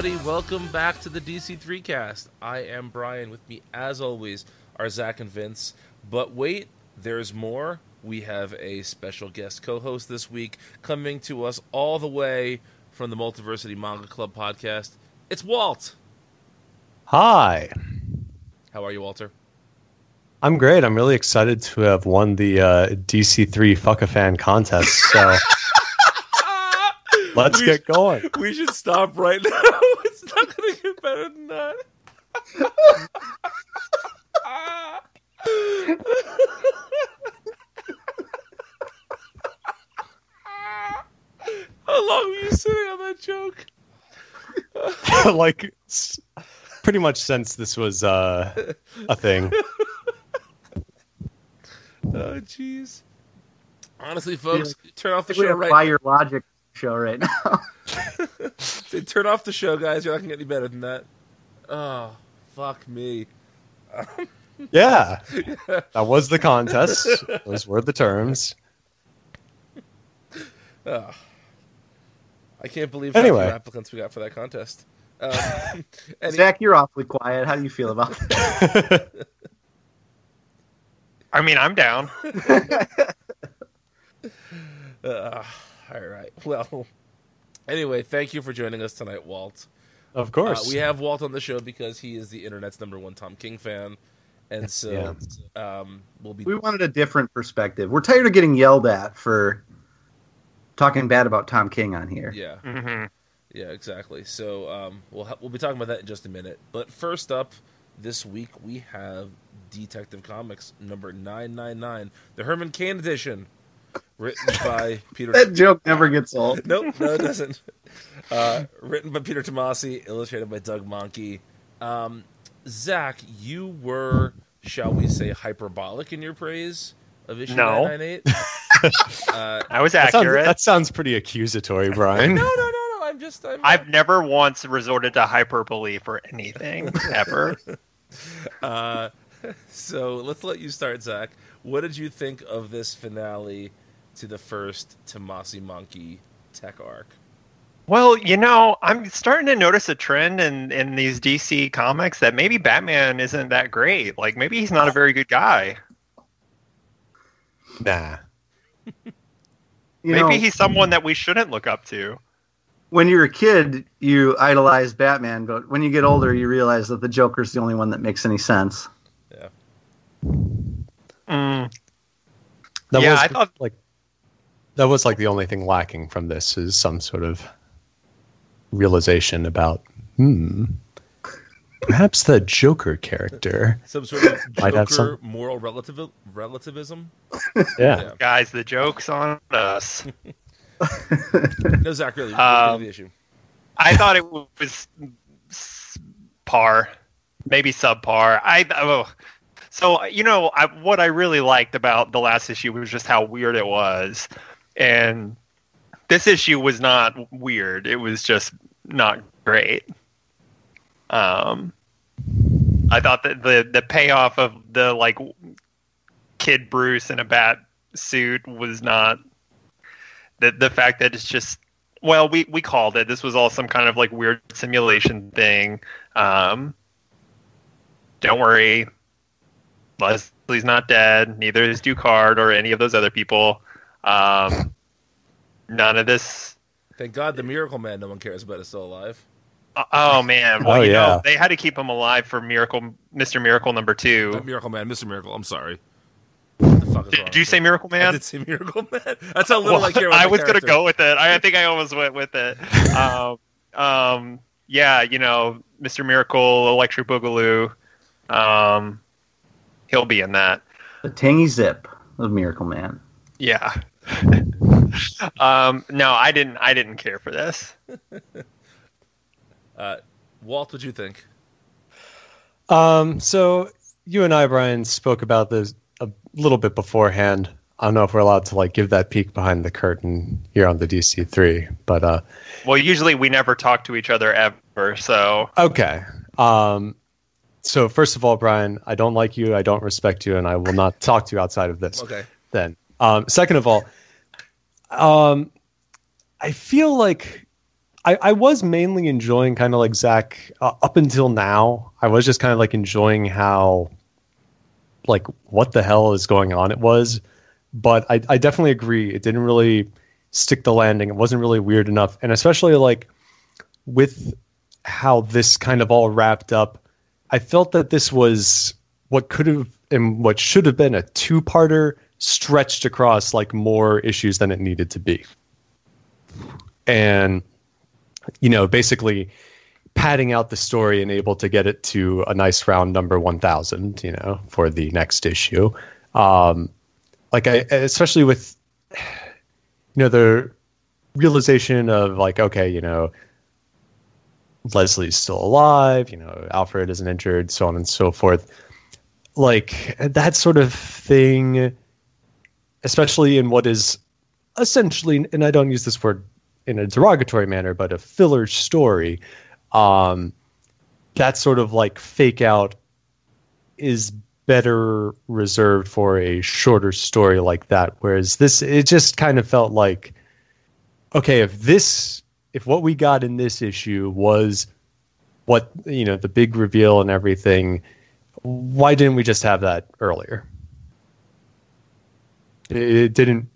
everybody, welcome back to the DC3 cast. I am Brian. With me, as always, are Zach and Vince. But wait, there's more. We have a special guest co-host this week coming to us all the way from the Multiversity Manga Club podcast. It's Walt. Hi. How are you, Walter? I'm great. I'm really excited to have won the uh, DC3 Fuck a Fan contest. So let's We- get going. We should stop right now. It's not going to get better than that. How long were you sitting on that joke? like, pretty much since this was uh, a thing. Oh, jeez. Honestly, folks, turn off the show have right Buy Your Logic show right now. Say, turn off the show, guys. You're not gonna get any better than that. Oh, fuck me. Yeah. That was the contest. Those were the terms. Oh. I can't believe how Anyway. few applicants we got for that contest. Um, any- Zach, you're awfully quiet. How do you feel about that? I mean, I'm down. uh, all right. Well, anyway, thank you for joining us tonight, Walt. Of Uh, course. we have Walt on the show because he is the internet's number one Tom King fan, and so um, we'll be we wanted a different perspective. We're tired of getting yelled at for talking bad about Tom King on here. yeah. hmm Yeah, exactly. So um, we'll ha- we'll be talking about that in just a minute. But first up, this week we have Detective Comics number nine nine nine, the Herman Cain edition, written by Peter. That joke never gets old. nope, no, it doesn't. Uh, written by Peter Tomasi, illustrated by Doug Mahnke. Um, Zach, you were, shall we say, hyperbolic in your praise of issue No. nine nine eight. Uh, I was that, sounds, accurate. that sounds pretty accusatory, Brian. no, no, no, no. I'm just. I'm, I've never once resorted to hyperbole for anything ever. Uh, so let's let you start, Zach. What did you think of this finale to the first Tomasi Mahnke tech arc? well, you know, I'm starting to notice a trend in in these DC comics that maybe Batman isn't that great. Like maybe he's not a very good guy. Nah. You maybe know, he's someone that we shouldn't look up to. when you're a kid, you idolize Batman, but when you get older, you realize that the Joker's the only one that makes any sense. Yeah. Mm, That Yeah, was I thought- like that was like the only thing lacking from this is some sort of realization about hmm perhaps the Joker character. Some sort of Might have Joker some- moral relativ- relativism? Yeah. Yeah. guys, the joke's on us. No, Zach, really. What did you think of Um, the issue? I thought it was par, maybe subpar. I oh, so you know I, what I really liked about the last issue was just how weird it was, and this issue was not weird. It was just not great. Um, I thought that the the payoff of the like kid Bruce in a bat suit was not the the fact that it's just well we we called it this was all some kind of like weird simulation thing um don't worry leslie's not dead neither is ducard or any of those other people um none of this Thank God the Miracle Man no one cares about is still alive. oh, oh man well Oh, you yeah. know they had to keep him alive for miracle mr miracle number two Not Miracle Man, Mr. Miracle. I'm sorry. What the fuck is wrong did you say me? miracle I man did say Miracle Man. That's how little I care about I was character. gonna go with it. I, I think I almost went with it. Um, um, yeah, you know, Mr. Miracle, Electric Boogaloo. Um, he'll be in that. The tangy zip of Miracle Man. Yeah. um, no, I didn't. I didn't care for this. Uh, Walt, what'd you think? Um, so you and I, Brian, spoke about this a little bit beforehand. I don't know if we're allowed to like give that peek behind the curtain here on the DC three, but uh, Well, usually we never talk to each other ever. So okay. Um, so first of all, Brian, I don't like you, I don't respect you, and I will not talk to you outside of this. Okay. Then, um, second of all, um, I feel like I, I was mainly enjoying kind of like Zach uh, up until now. I was just kind of like enjoying how, like, what the hell is going on. It was, but I, I definitely agree. It didn't really stick the landing. It wasn't really weird enough, and especially like with how this kind of all wrapped up, I felt that this was what could have and what should have been a two-parter stretched across like more issues than it needed to be. And you know, basically padding out the story and able to get it to a nice round number 1000, you know, for the next issue. Um like I especially with you know the realization of like okay, you know, Leslie's still alive, you know, Alfred isn't injured, so on and so forth. Like that sort of thing, especially in what is essentially, and I don't use this word in a derogatory manner, but a filler story. Um, that sort of like fake out is better reserved for a shorter story like that. Whereas this, it just kind of felt like, okay, if this if what we got in this issue was what you know the big reveal and everything why didn't we just have that earlier it, didn't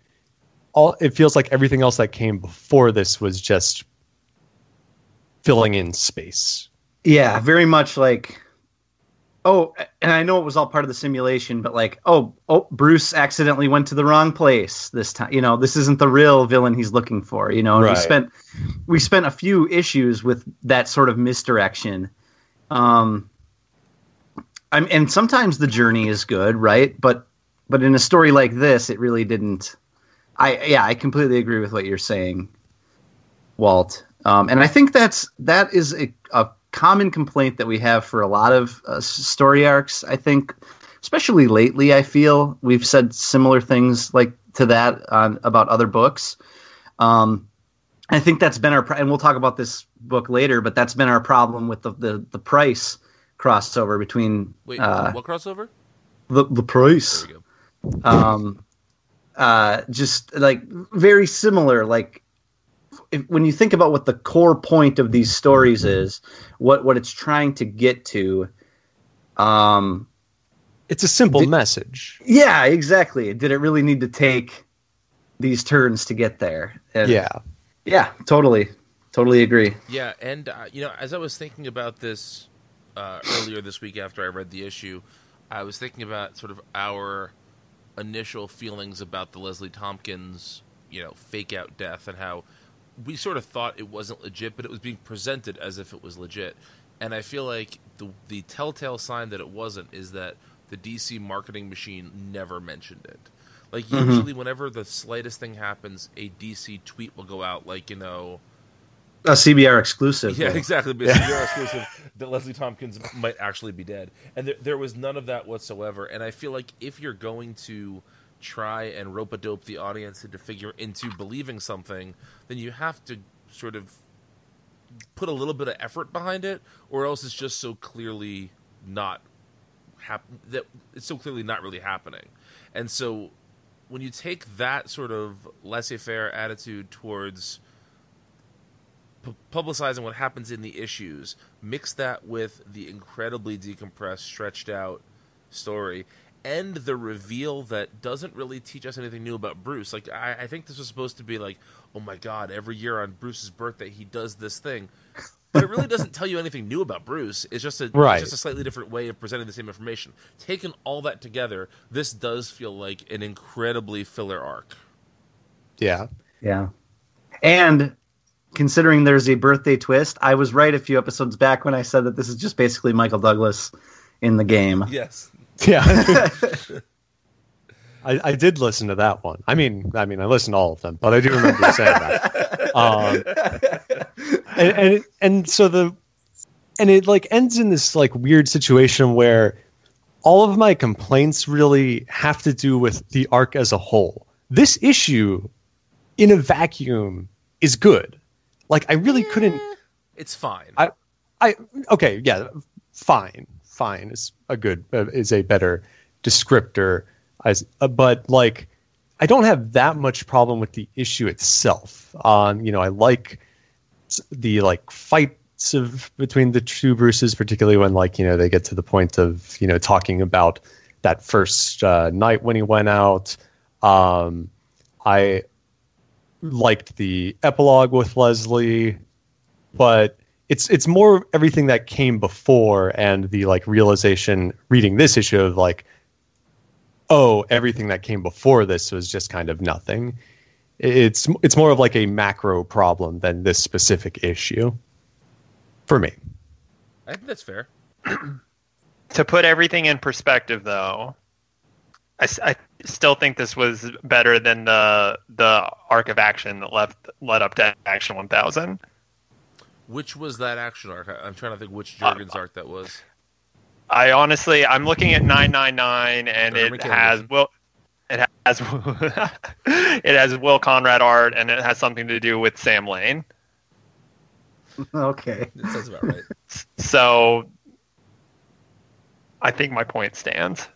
all it feels like everything else that came before this was just filling in space Yeah, very much like. Oh, and I know it was all part of the simulation, but like, oh, oh, Bruce accidentally went to the wrong place this time. You know, this isn't the real villain he's looking for. You know, Right. we spent we spent a few issues with that sort of misdirection. Um, I'm, and sometimes the journey is good, right? But but in a story like this, it really didn't. I yeah, I completely agree with what you're saying, Walt. Um, and I think that's that is a, a common complaint that we have for a lot of uh, story arcs. I think, especially lately, I feel we've said similar things like to that on about other books. Um, I think that's been our pro- and we'll talk about this book later, but that's been our problem with the the, the price crossover between Wait, uh, what crossover? the the price There we go. um, uh, just like very similar. Like if, when you think about what the core point of these stories is, what what it's trying to get to. Um, it's a simple The- message yeah, exactly. Did it really need to take these turns to get there? And- yeah yeah, totally, totally agree. Yeah, and uh, you know, as I was thinking about this uh, earlier this week after I read the issue, I was thinking about sort of our initial feelings about the Leslie Tompkins, you know, fake out death and how we sort of thought it wasn't legit, but it was being presented as if it was legit. And I feel like the the telltale sign that it wasn't is that the DC marketing machine never mentioned it. Like mm-hmm. usually, whenever the slightest thing happens, a DC tweet will go out, like you know, A CBR exclusive. yeah, exactly. But it's CBR exclusive that Leslie Tompkins might actually be dead, and there, there was none of that whatsoever. And I feel like if you're going to try and rope a dope the audience into figure into believing something, then you have to sort of put a little bit of effort behind it, or else it's just so clearly not hap- that it's so clearly not really happening. And so when you take that sort of laissez-faire attitude towards pu- publicizing what happens in the issues, mix that with the incredibly decompressed, stretched out story, and the reveal that doesn't really teach us anything new about Bruce. Like I, I think this was supposed to be like, oh my god, every year on Bruce's birthday he does this thing. But it really doesn't tell you anything new about Bruce. It's just a Right. it's just a slightly different way of presenting the same information. Taking all that together, this does feel like an incredibly filler arc. yeah Yeah. And considering there's a birthday twist, I was right a few episodes back when I said that this is just basically Michael Douglas in the game. Yes. Yeah I, I did listen to that one. I mean, I mean, I listened to all of them, but I do remember you saying that. Um, and, and and so the and it like ends in this like weird situation where all of my complaints really have to do with the arc as a whole. This issue, in a vacuum, is good. Like I really couldn't. It's fine. I- I okay, yeah, fine, fine is a good uh, is a better descriptor as uh, but like I don't have that much problem with the issue itself. Um, you know, I like the like fights of between the two Bruces, particularly when like you know they get to the point of you know talking about that first uh, night when he went out. Um, I liked the epilogue with Leslie, but it's it's more everything that came before and the like realization reading this issue of like oh everything that came before this was just kind of nothing it's it's more of like a macro problem than this specific issue for me I think that's fair. to put everything in perspective, though, I, I still think this was better than the the arc of action that left led up to Action 1000. Which was that action arc? I- I'm trying to think which Uh, Jurgens arc that was. I honestly, I'm looking at 999, and Better it make has it. Will. It has it has Will Conrad art, and it has something to do with Sam Lane. Okay. That sounds about right. So, I think my point stands.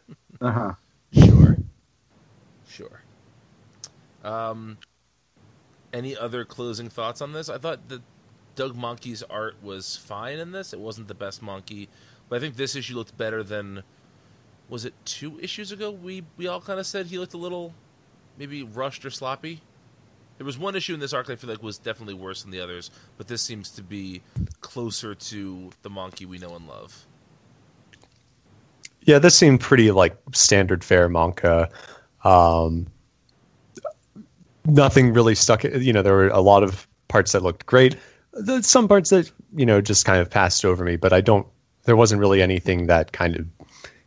Uh huh. Sure. Sure. Um, any other closing thoughts on this? I thought that Doug Mahnke's art was fine in this. It wasn't the best Mahnke, but I think this issue looked better than. Was it two issues ago? We we all kind of said he looked a little, maybe rushed or sloppy. There was one issue in this arc I feel like was definitely worse than the others, but this seems to be closer to the Mahnke we know and love. yeah this seemed pretty like standard fare Mahnke um nothing really stuck you know there were a lot of parts that looked great There's some parts that you know just kind of passed over me but i don't there wasn't really anything that kind of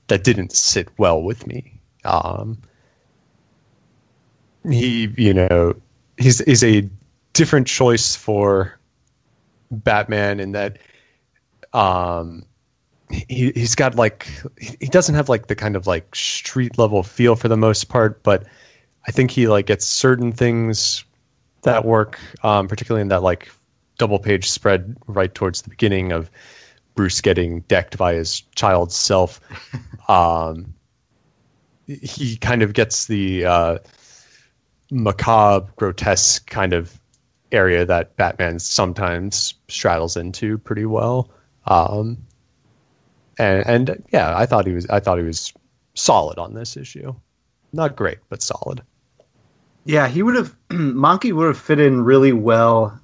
that didn't sit well with me. Um he you know he's he's a different choice for batman in that um he he's got like he doesn't have like the kind of like street level feel for the most part, but I think he like gets certain things that work, um, particularly in that like double page spread right towards the beginning of Bruce getting decked by his child self. um, he kind of gets the uh, macabre, grotesque kind of area that Batman sometimes straddles into pretty well. Um, and and yeah, I thought he was I thought he was solid on this issue. Not great, but solid. Yeah, he would have Mahnke would have fit in really well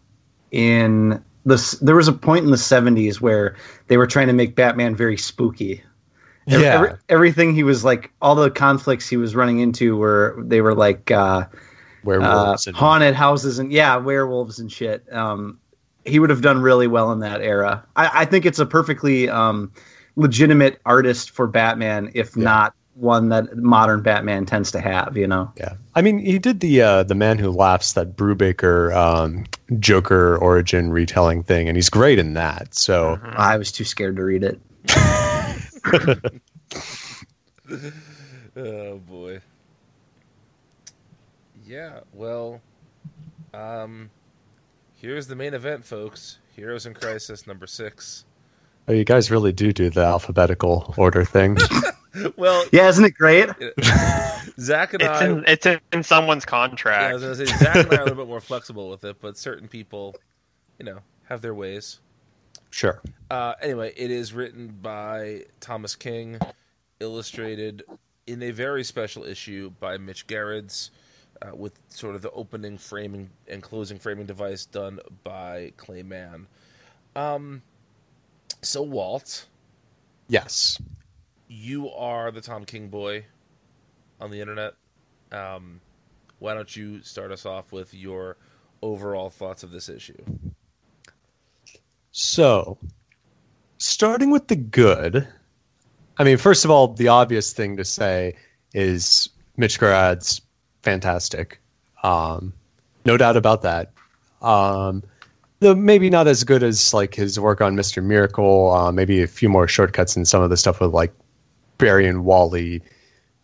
in this. There was a point in the '70s where they were trying to make Batman very spooky. Yeah. every- everything he was like, all the conflicts he was running into were they were like uh, uh, Werewolves and haunted houses and yeah, werewolves and shit. Um, he would have done really well in that era. I, I think it's a perfectly um, legitimate artist for Batman, if Yeah. not one that modern Batman tends to have. You know. Yeah, I mean, he did the uh, the Man Who Laughs that Brubaker um, Joker origin retelling thing, and he's great in that. So I was too scared to read it. Oh boy. Yeah, well, um, here's the main event, folks. Heroes in Crisis number six. Oh, you guys really do do the alphabetical order thing. Well, Yeah, isn't it great? Zach and It's I, in it's in someone's yeah, I contract. was say Zach and I are a little bit more flexible with it, but certain people, you know, have their ways. sure. Uh, anyway, it is written by Thomas King, illustrated in a very special issue by Mitch Gerads, uh, with sort of the opening framing and closing framing device done by Clay Mann. Um, so Walt, Yes. you are the Tom King boy on the internet. Um, why don't you start us off with your overall thoughts of this issue? So, starting with the good, I mean, first of all, the obvious thing to say is Mitch Gerads' fantastic. Um, no doubt about that. Um, though maybe not as good as like his work on Mister Miracle. Uh, maybe a few more shortcuts in some of the stuff with like Barry and Wally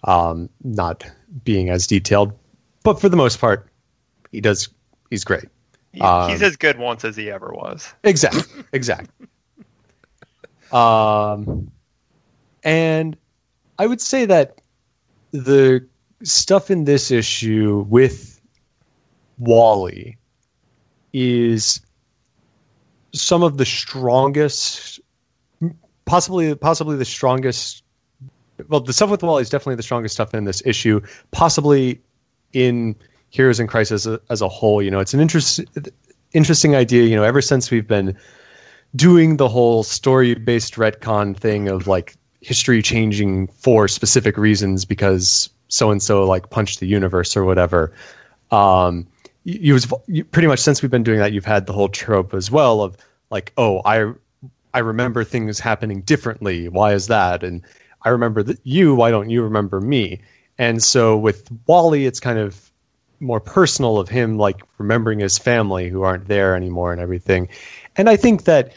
um, not being as detailed. But for the most part, he does. He's great. He- Um, He's as good once as he ever was. Exactly. Exactly. um, And I would say that the stuff in this issue with Wally is some of the strongest possibly possibly the strongest well the stuff with Wally is definitely the strongest stuff in this issue possibly in Heroes in Crisis as a, as a whole you know it's an interest, interesting idea you know ever since we've been doing the whole story based retcon thing of like history changing for specific reasons because so and so like punched the universe or whatever. Um, you, you, pretty much since we've been doing that, you've had the whole trope as well of like, oh, I I remember things happening differently. Why is that? And I remember that you. Why don't you remember me? And so with Wally, it's kind of more personal of him like remembering his family who aren't there anymore and everything. And I think that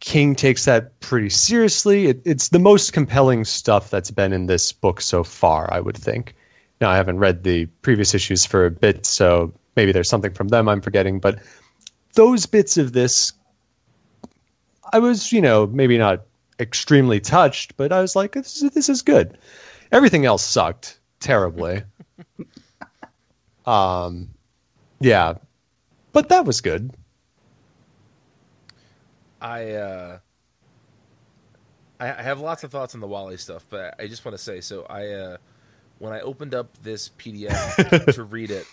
King takes that pretty seriously. It, it's the most compelling stuff that's been in this book so far, I would think. Now, I haven't read the previous issues for a bit, so maybe there's something from them I'm forgetting, but those bits of this, I was, you know, maybe not extremely touched, but I was like, this is, this is good. Everything else sucked terribly. um, yeah, but that was good. I uh, I have lots of thoughts on the Wally stuff, but I just want to say so. I uh, when I opened up this PDF to read it,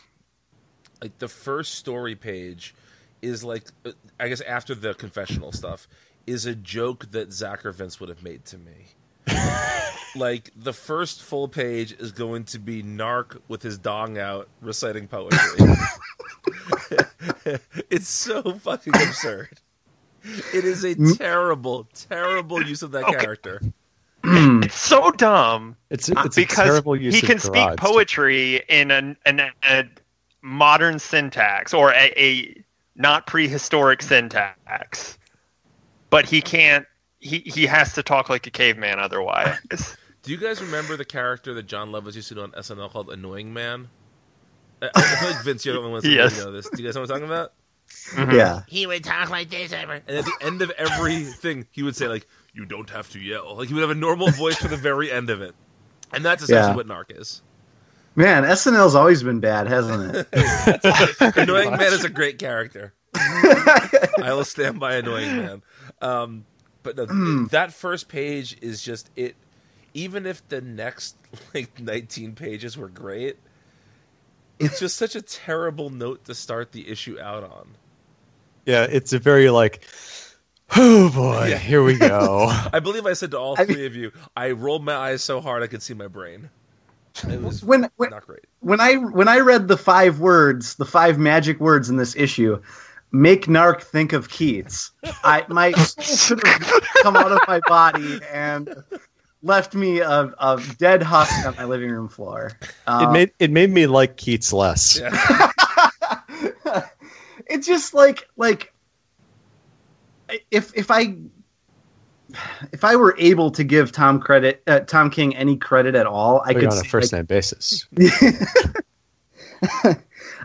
like the first story page is like uh, I guess after the confessional stuff is a joke that Zach or Vince would have made to me. like the first full page is going to be Gnarrk with his dong out reciting poetry. it's so fucking absurd. It is a terrible, terrible use of that okay. character. it's so dumb. It's, it's because he can speak poetry too. in an, an, a modern syntax or a, a not prehistoric syntax, but he can't. He he has to talk like a caveman otherwise. Do you guys remember the character that Jon Lovitz used to do on SNL called Annoying Man? I feel like Vince, you're the only one who yes. know this. Do you guys know what I'm talking about? Mm-hmm. Yeah. He would talk like this, ever. and at the end of everything, he would say like, "You don't have to yell." Like he would have a normal voice for the very end of it, and that's essentially yeah. what Gnarrk is. Man, SNL's always been bad, hasn't it? Annoying Man is a great character. I will stand by Annoying Man. Um, but no, mm. that first page is just it. Even if the next like 19 pages were great, it's just such a terrible note to start the issue out on. Yeah, it's a very like, oh boy, yeah. here we go. I believe I said to all I three mean, of you, I rolled my eyes so hard I could see my brain. It was when, when, not great. When I when I read the five words, the five magic words in this issue, make Gnarrk think of Keats. I my soul should come out of my body and left me a, a dead husk on my living room floor. Um, it made it made me like Keats less. Yeah. it's just like like if if I if I were able to give Tom credit uh, Tom King any credit at all, I could on a first like, name basis.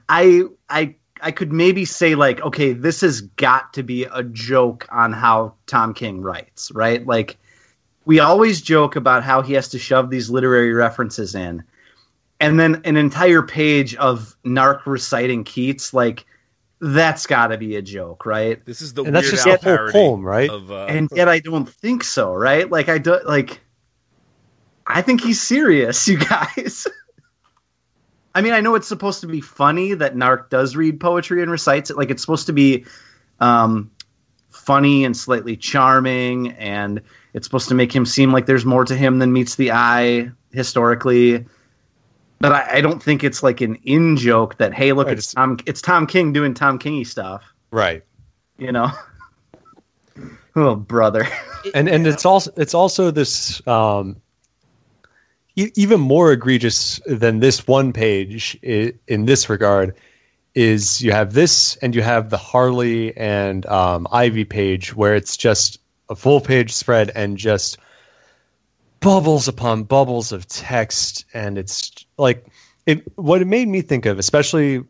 I I I could maybe say like, okay, this has got to be a joke on how Tom King writes, right? Like we always joke about how he has to shove these literary references in. And then an entire page of Gnarrk reciting Keats, like that's got to be a joke, right? This is the and Weird that's just the whole poem, right? Of, uh... And yet I don't think so, right? Like I don't like I think he's serious, you guys. I mean, I know it's supposed to be funny that Gnarrk does read poetry and recites it. Like it's supposed to be um, funny and slightly charming, and it's supposed to make him seem like there's more to him than meets the eye historically. But I, I don't think it's like an in joke that hey, look, right, it's Tom, it's Tom King doing Tom Kingy stuff, right? You know, oh brother, and and it's also it's also this um, even more egregious than this one page in this regard is you have this and you have the Harley and um, Ivy page where it's just a full page spread and just bubbles upon bubbles of text and it's like it what it made me think of especially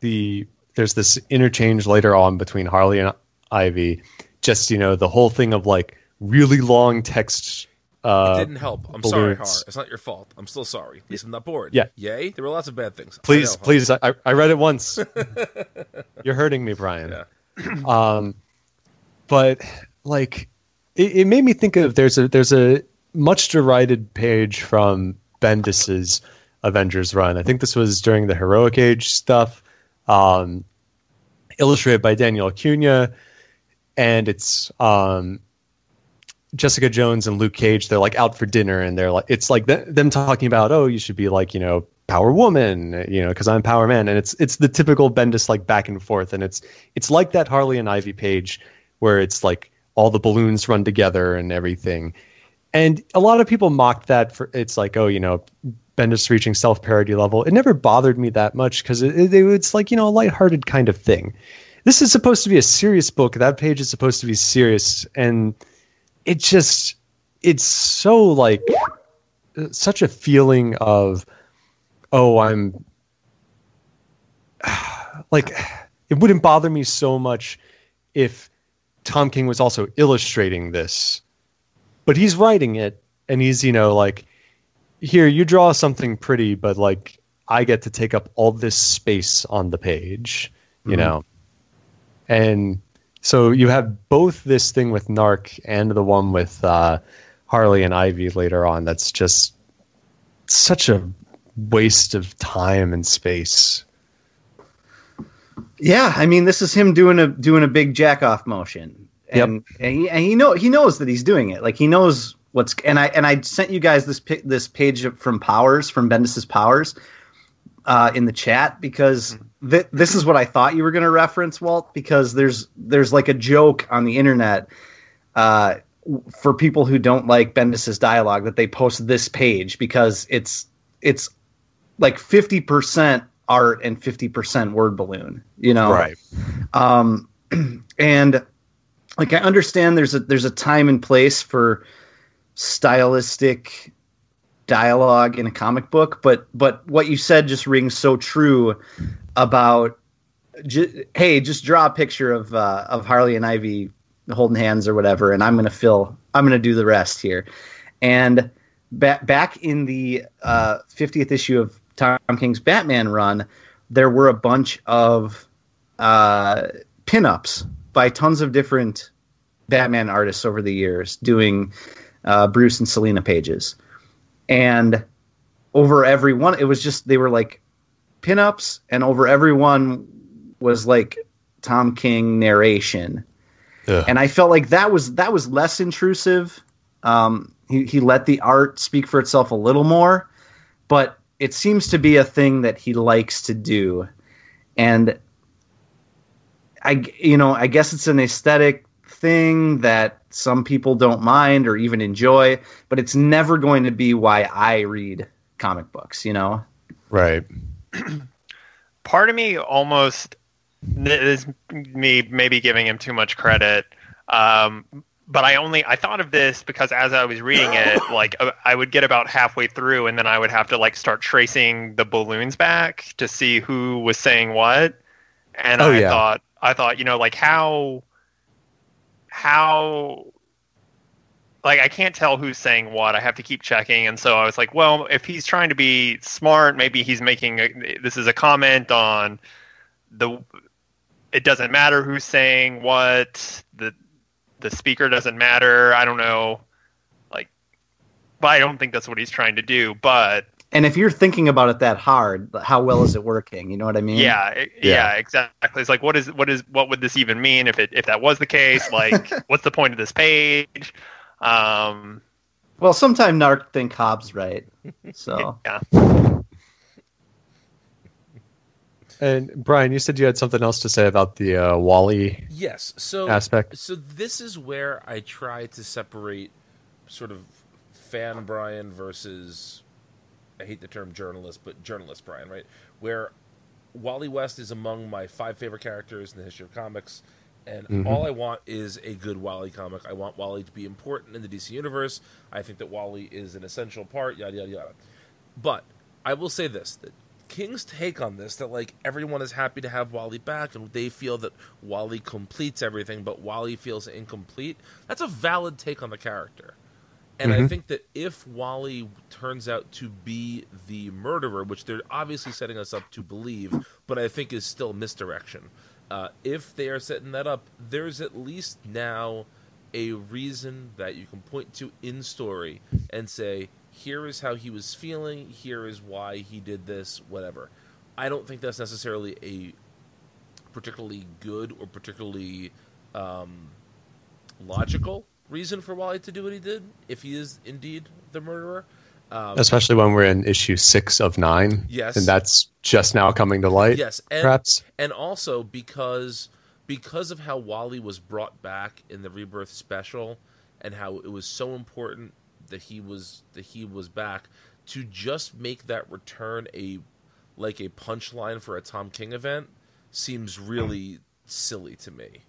the there's this interchange later on between Harley and Ivy just you know the whole thing of like really long text uh, it didn't help. I'm sorry, Har. It's not your fault. I'm still sorry. At least I'm not bored. Yeah. Yay. There were lots of bad things. I please, know. please. I, I read it once. You're hurting me, Brian. Yeah. Um, but like, it, it made me think of there's a there's a much derided page from Bendis's Avengers run. I think this was during the Heroic Age stuff, um, illustrated by Daniel Acuna, and it's um, Jessica Jones and Luke Cage. They're like out for dinner, and they're like it's like th- them talking about oh you should be like you know Power Woman, you know because I'm Power Man, and it's it's the typical Bendis like back and forth, and it's it's like that Harley and Ivy page where it's like all the balloons run together and everything. And a lot of people mocked that for it's like, oh, you know, Bendis reaching self parody level. It never bothered me that much because it, it, it's like, you know, a lighthearted kind of thing. This is supposed to be a serious book. That page is supposed to be serious. And it just, it's so like, such a feeling of, oh, I'm like, it wouldn't bother me so much if Tom King was also illustrating this, but he's writing it, and he's you know like, here you draw something pretty, but like I get to take up all this space on the page, you know, and so you have both this thing with Gnarrk and the one with uh, Harley and Ivy later on. That's just such a waste of time and space. Yeah, I mean, this is him doing a doing a big jack off motion, and, and, he, and he know he knows that he's doing it. Like he knows what's. And I and I sent you guys this this page from Powers from Bendis's Powers uh, in the chat because th- this is what I thought you were going to reference, Walt. Because there's there's like a joke on the internet uh, for people who don't like Bendis's dialogue that they post this page because it's it's like fifty percent art and fifty percent word balloon. You know, um, and like I understand there's a there's a time and place for stylistic dialogue in a comic book, but but what you said just rings so true about hey, just draw a picture of uh, of Harley and Ivy holding hands or whatever, and I'm gonna fill I'm gonna do the rest here. And ba- back in the uh, 50th issue of Tom King's Batman run, there were a bunch of uh, pinups by tons of different Batman artists over the years doing uh, Bruce and Selina pages. And over every one, it was just, they were like pinups, and over every one was like Tom King narration. Ugh. And I felt like that was that was less intrusive. Um, he, he let the art speak for itself a little more, but it seems to be a thing that he likes to do. And I, you know, I guess it's an aesthetic thing that some people don't mind or even enjoy, but it's never going to be why I read comic books, you know? Right. part of me almost is me maybe giving him too much credit um, but i only i thought of this because as i was reading it like uh, i would get about halfway through and then i would have to like start tracing the balloons back to see who was saying what and Oh, i yeah. thought i thought you know like how how like I can't tell who's saying what. I have to keep checking, and so I was like, well, if he's trying to be smart, maybe he's making a, this is a comment on the. It doesn't matter who's saying what. the The speaker doesn't matter. I don't know, like, but I don't think that's what he's trying to do. But And if you're thinking about it that hard, how well is it working? You know what I mean? yeah, it- Yeah. yeah, exactly. It's like, what is what is what would this even mean if it if that was the case? Like, what's the point of this page? Um, Well, sometime Gnarrk think Hobbs right. So yeah. And Brian, you said you had something else to say about the uh, Wally Yes. So aspect. So this is where I try to separate sort of fan Brian versus I hate the term journalist, but journalist Brian, right? Where Wally West is among my five favorite characters in the history of comics, and Mhm. all I want is a good Wally comic. I want Wally to be important in the DC universe. I think that Wally is an essential part, yada yada yada. But I will say this that King's take on this that like everyone is happy to have Wally back and they feel that Wally completes everything, but Wally feels incomplete. That's a valid take on the character. And I Mhm. think that if Wally turns out to be the murderer, which they're obviously setting us up to believe, but I think is still misdirection. Uh, if they are setting that up, there's at least now a reason that you can point to in story and say, here is how he was feeling, here is why he did this, whatever. I don't think that's necessarily a particularly good or particularly um, logical reason for Wally to do what he did, if he is indeed the murderer. Um, Especially when we're in issue six of nine. Yes. And that's just now coming to light. yes, and Perhaps. and also because because of how Wally was brought back in the Rebirth special, and how it was so important that he was that he was back to just make that return a like a punchline for a Tom King event seems really silly to me,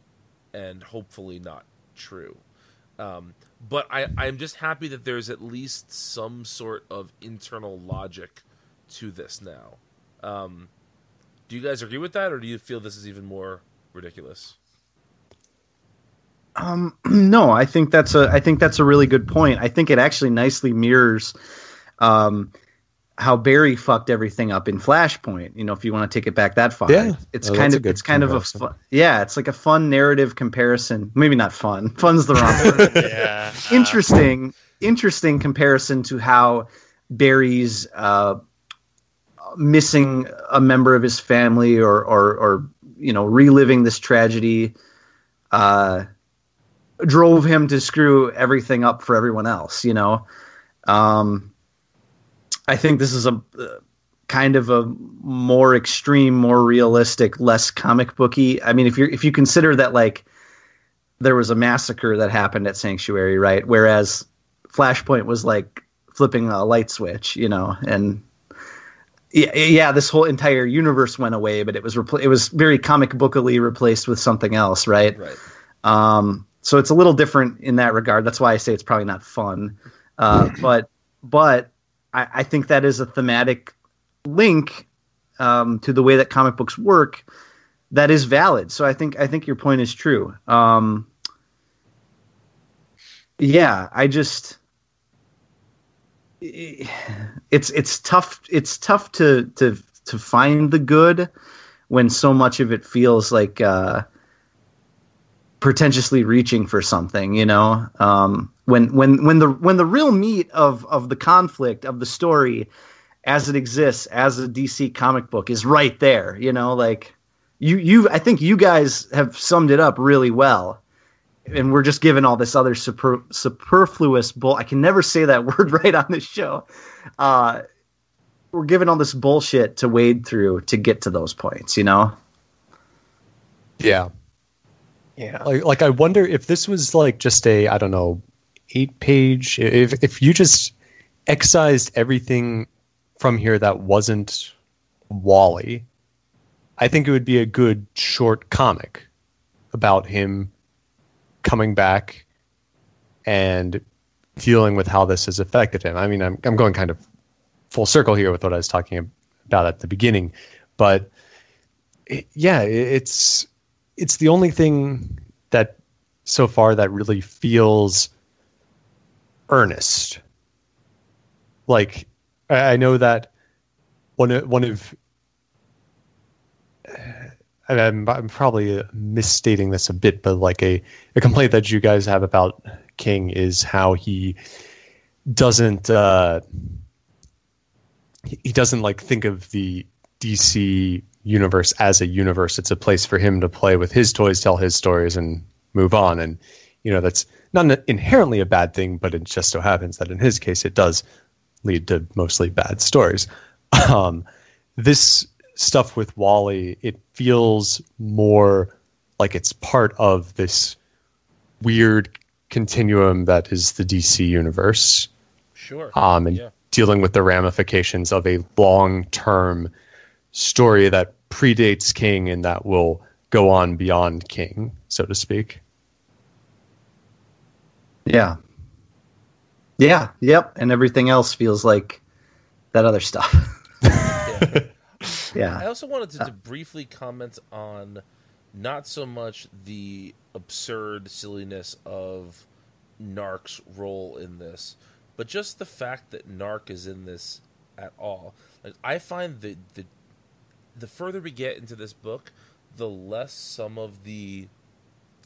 and hopefully not true. Um, but I, I'm just happy that there's at least some sort of internal logic to this now. Um, do you guys agree with that, or do you feel this is even more ridiculous? Um, no, I think that's a I think that's a really good point. I think it actually nicely mirrors um, how Barry fucked everything up in Flashpoint. You know, if you want to take it back that far, Yeah. it's Oh, kind of it's kind of a fun, yeah, it's like a fun narrative comparison. Maybe not fun. Fun's the wrong word. yeah. interesting interesting comparison to how Barry's uh, missing a member of his family or or, or you know reliving this tragedy uh, drove him to screw everything up for everyone else. You know, um, I think this is a uh, kind of a more extreme, more realistic, less comic booky. I mean, if you if you consider that like there was a massacre that happened at Sanctuary, right? Whereas Flashpoint was like flipping a light switch, you know, and yeah, yeah, this whole entire universe went away, but it was repl- it was very comic bookily replaced with something else, right? Right. Um, so it's a little different in that regard. That's why I say it's probably not fun. Uh, but but I, I think that is a thematic link um, to the way that comic books work that is valid. So I think I think your point is true. Um, yeah, I just it's it's tough it's tough to to to find the good when so much of it feels like uh, pretentiously reaching for something, you know. Um, when when when the when the real meat of of the conflict of the story, as it exists as a DC comic book, is right there, you know. Like you you I think you guys have summed it up really well. And we're just given all this other super, superfluous bull. I can never say that word right on this show. Uh, we're given all this bullshit to wade through to get to those points, you know. Yeah. Like, like I wonder if this was like just a I don't know eight page. If if you just excised everything from here that wasn't Wally, I think it would be a good short comic about him coming back and dealing with how this has affected him. I mean, I'm I'm going kind of full circle here with what I was talking about at the beginning, but it- yeah, it- it's it's the only thing that so far that really feels earnest. Like I I know that one of, one of I'm, I'm probably misstating this a bit, but like a, a complaint that you guys have about King is how he doesn't uh, he doesn't like think of the DC universe as a universe. It's a place for him to play with his toys, tell his stories, and move on. And you know that's not inherently a bad thing, but it just so happens that in his case, it does lead to mostly bad stories. Um, this stuff with Wally, it feels more like it's part of this weird continuum that is the DC universe Sure. um, and Yeah. dealing with the ramifications of a long term story that predates King and that will go on beyond King, so to speak. Yeah. Yeah. Yep. And everything else feels like that other stuff. Yeah. I also wanted to, to briefly comment on not so much the absurd silliness of Gnarrk's role in this, but just the fact that Gnarrk is in this at all. Like I find that the the further we get into this book, the less some of the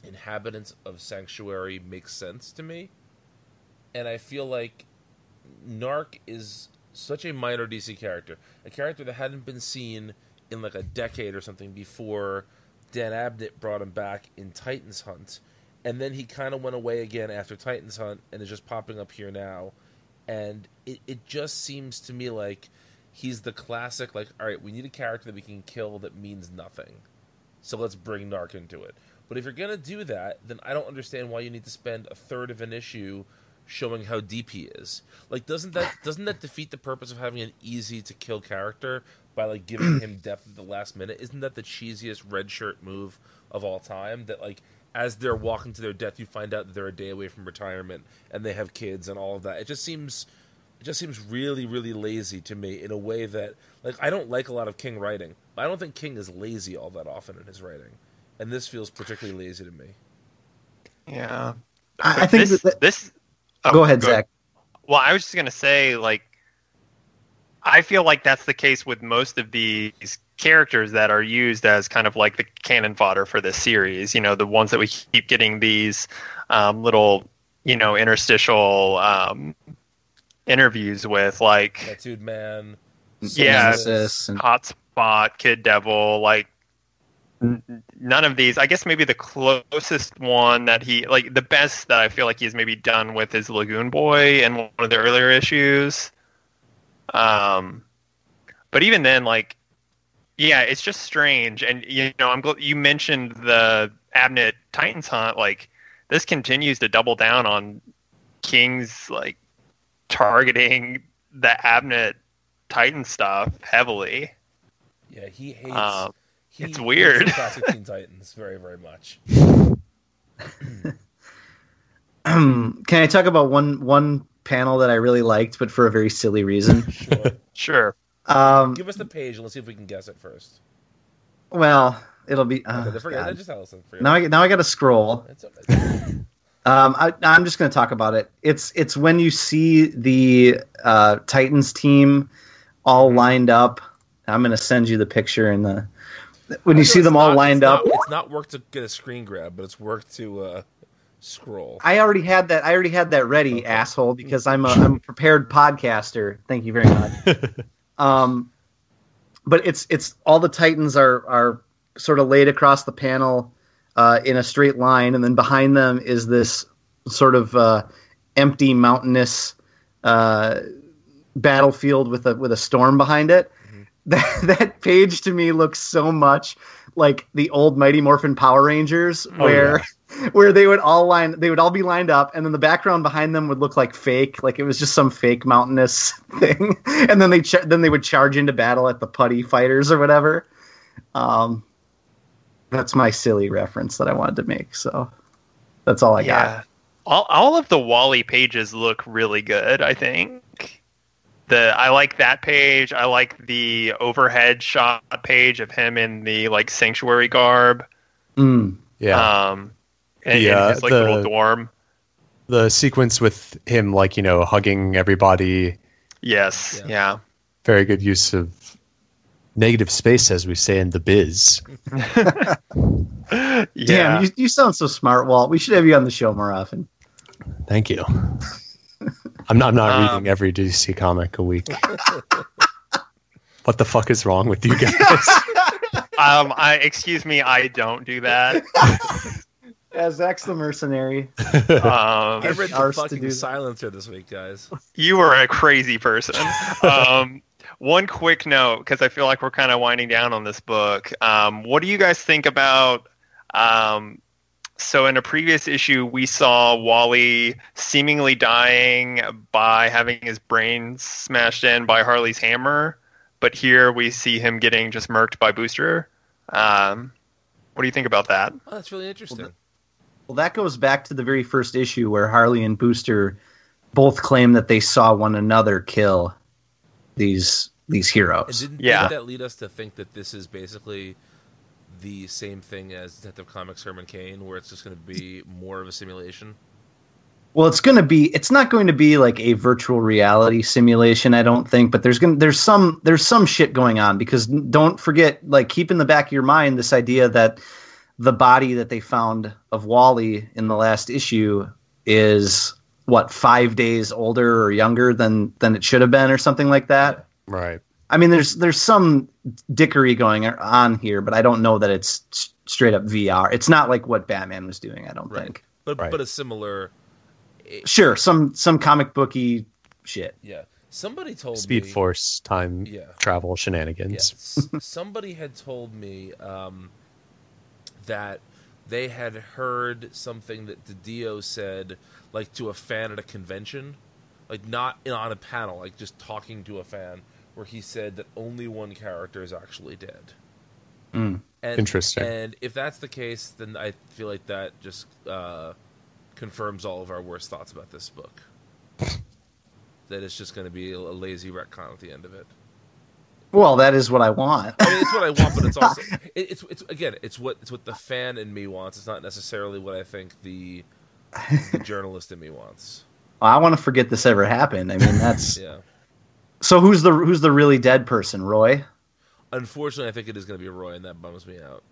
inhabitants of Sanctuary make sense to me. And I feel like Gnarrk is such a minor DC character, a character that hadn't been seen in like a decade or something before Dan Abnett brought him back in Titans Hunt, and then he kind of went away again after Titans Hunt, and is just popping up here now, and it it just seems to me like he's the classic like all right we need a character that we can kill that means nothing, so let's bring Gnarrk into it. But if you're gonna do that, then I don't understand why you need to spend a third of an issue showing how deep he is. Like, doesn't that doesn't that defeat the purpose of having an easy to kill character by like giving him depth at the last minute? Isn't that the cheesiest red shirt move of all time? That like as they're walking to their death, you find out that they're a day away from retirement and they have kids and all of that. It just seems it just seems really really lazy to me in a way that like I don't like a lot of King writing. I don't think King is lazy all that often in his writing, and this feels particularly lazy to me. Yeah. I, I think this, that, this. oh, go ahead, Zach. Well, I was just gonna say, like, I feel like that's the case with most of these characters that are used as kind of like the cannon fodder for this series. You know, the ones that we keep getting these um, little, you know, interstitial um, interviews with, like, Tattooed man. yeah, Nemesis and- Hotspot, Kid Devil, like. None of these. I guess maybe the closest one that he like the best that I feel like he's maybe done with is Lagoon Boy in one of the earlier issues. Um, but even then, like, yeah, it's just strange. And you know, I'm gl- you mentioned the Abnett Titans hunt. Like, this continues to double down on King's like targeting the Abnett Titan stuff heavily. Yeah, he hates. Um, he it's weird. the classic Teen Titans very very much. Can I talk about one one panel that I really liked, but for a very silly reason? Sure. Sure. Um, Give us the page and let's see if we can guess it first. well, it'll be. Uh, Okay, forget Just tell us. Forget Now I now I got to scroll. It's okay. Um, I, I'm just going to talk about it. It's it's when you see the uh, Titans team all Mm-hmm. lined up. I'm going to send you the picture in the when you see them all not- lined it's up. Not, it's not work to get a screen grab, but it's work to uh, scroll. I already had that. I already had that ready, Okay. asshole, because I'm a I'm a prepared podcaster. Thank you very much. um, but it's it's all the Titans are are sort of laid across the panel uh, in a straight line, and then behind them is this sort of uh, empty mountainous uh, battlefield with a with a storm behind it. That that page to me looks so much like the old Mighty Morphin Power Rangers, where where they would all line they would all be lined up and then the background behind them would look like fake like it was just some fake mountainous thing. And then they ch- then they would charge into battle at the putty fighters or whatever. Um that's my silly reference that i wanted to make so that's all i got. yeah. All, all of the Wally pages look really good, I think. The I like that page. I like the overhead shot page of him in the like sanctuary garb. mm. Yeah. Um and, The, and his like the- little dorm. the sequence with him, like, you know, hugging everybody. Yes. Yeah. Yeah. Very good use of negative space, as we say in the biz. Yeah. damn you, you sound so smart walt we should have you on the show more often Thank you. I'm not, I'm not Um, reading every DC comic a week. what the fuck is wrong with you guys? um I excuse me, I don't do that. As zach's the mercenary I Um read the ours to fucking do silencer this week, guys. You are a crazy person. Um, one quick note, because I feel like we're kind of winding down on this book. Um, what do you guys think about? Um, so, in a previous issue, we saw Wally seemingly dying by having his brain smashed in by Harley's hammer, but here we see him getting just murked by Booster. Um, what do you think about that? Oh, that's really interesting. Well, that goes back to the very first issue where Harley and Booster both claim that they saw one another kill these these And heroes. didn't, Yeah. didn't that lead us to think that this is basically the same thing as Detective Comics Herman Cain, where it's just going to be more of a simulation? Well, it's going to be. It's not going to be like a virtual reality simulation. I don't think, but there's going to there's some there's some shit going on because don't forget, like keep in the back of your mind this idea that the body that they found of Wally in the last issue is what five days older or younger than than it should have been or something like that. Right. I mean, there's there's some dickery going on here, but I don't know that it's straight up VR. It's not like what Batman was doing. I don't Right. think. But Right. but a similar. Sure, some some comic booky shit. Yeah. Somebody told Speed me. Force time Yeah. travel Yeah. shenanigans. S- somebody had told me um, that they had heard something that DiDio said, like to a fan at a convention, like not on a panel, like just talking to a fan, where he said that only one character is actually dead. Mm. And, Interesting. And if that's the case, then I feel like that just uh, confirms all of our worst thoughts about this book. that it's just going to be a lazy retcon at the end of it. Well, that is what I want. I mean, it's what I want, but it's also it, it's it's again, it's what it's what the fan in me wants. It's not necessarily what I think the the journalist in me wants. I want to forget this ever happened. I mean, that's Yeah. so. Who's the who's the really dead person? Roy, Unfortunately, I think it is going to be Roy, and that bums me out.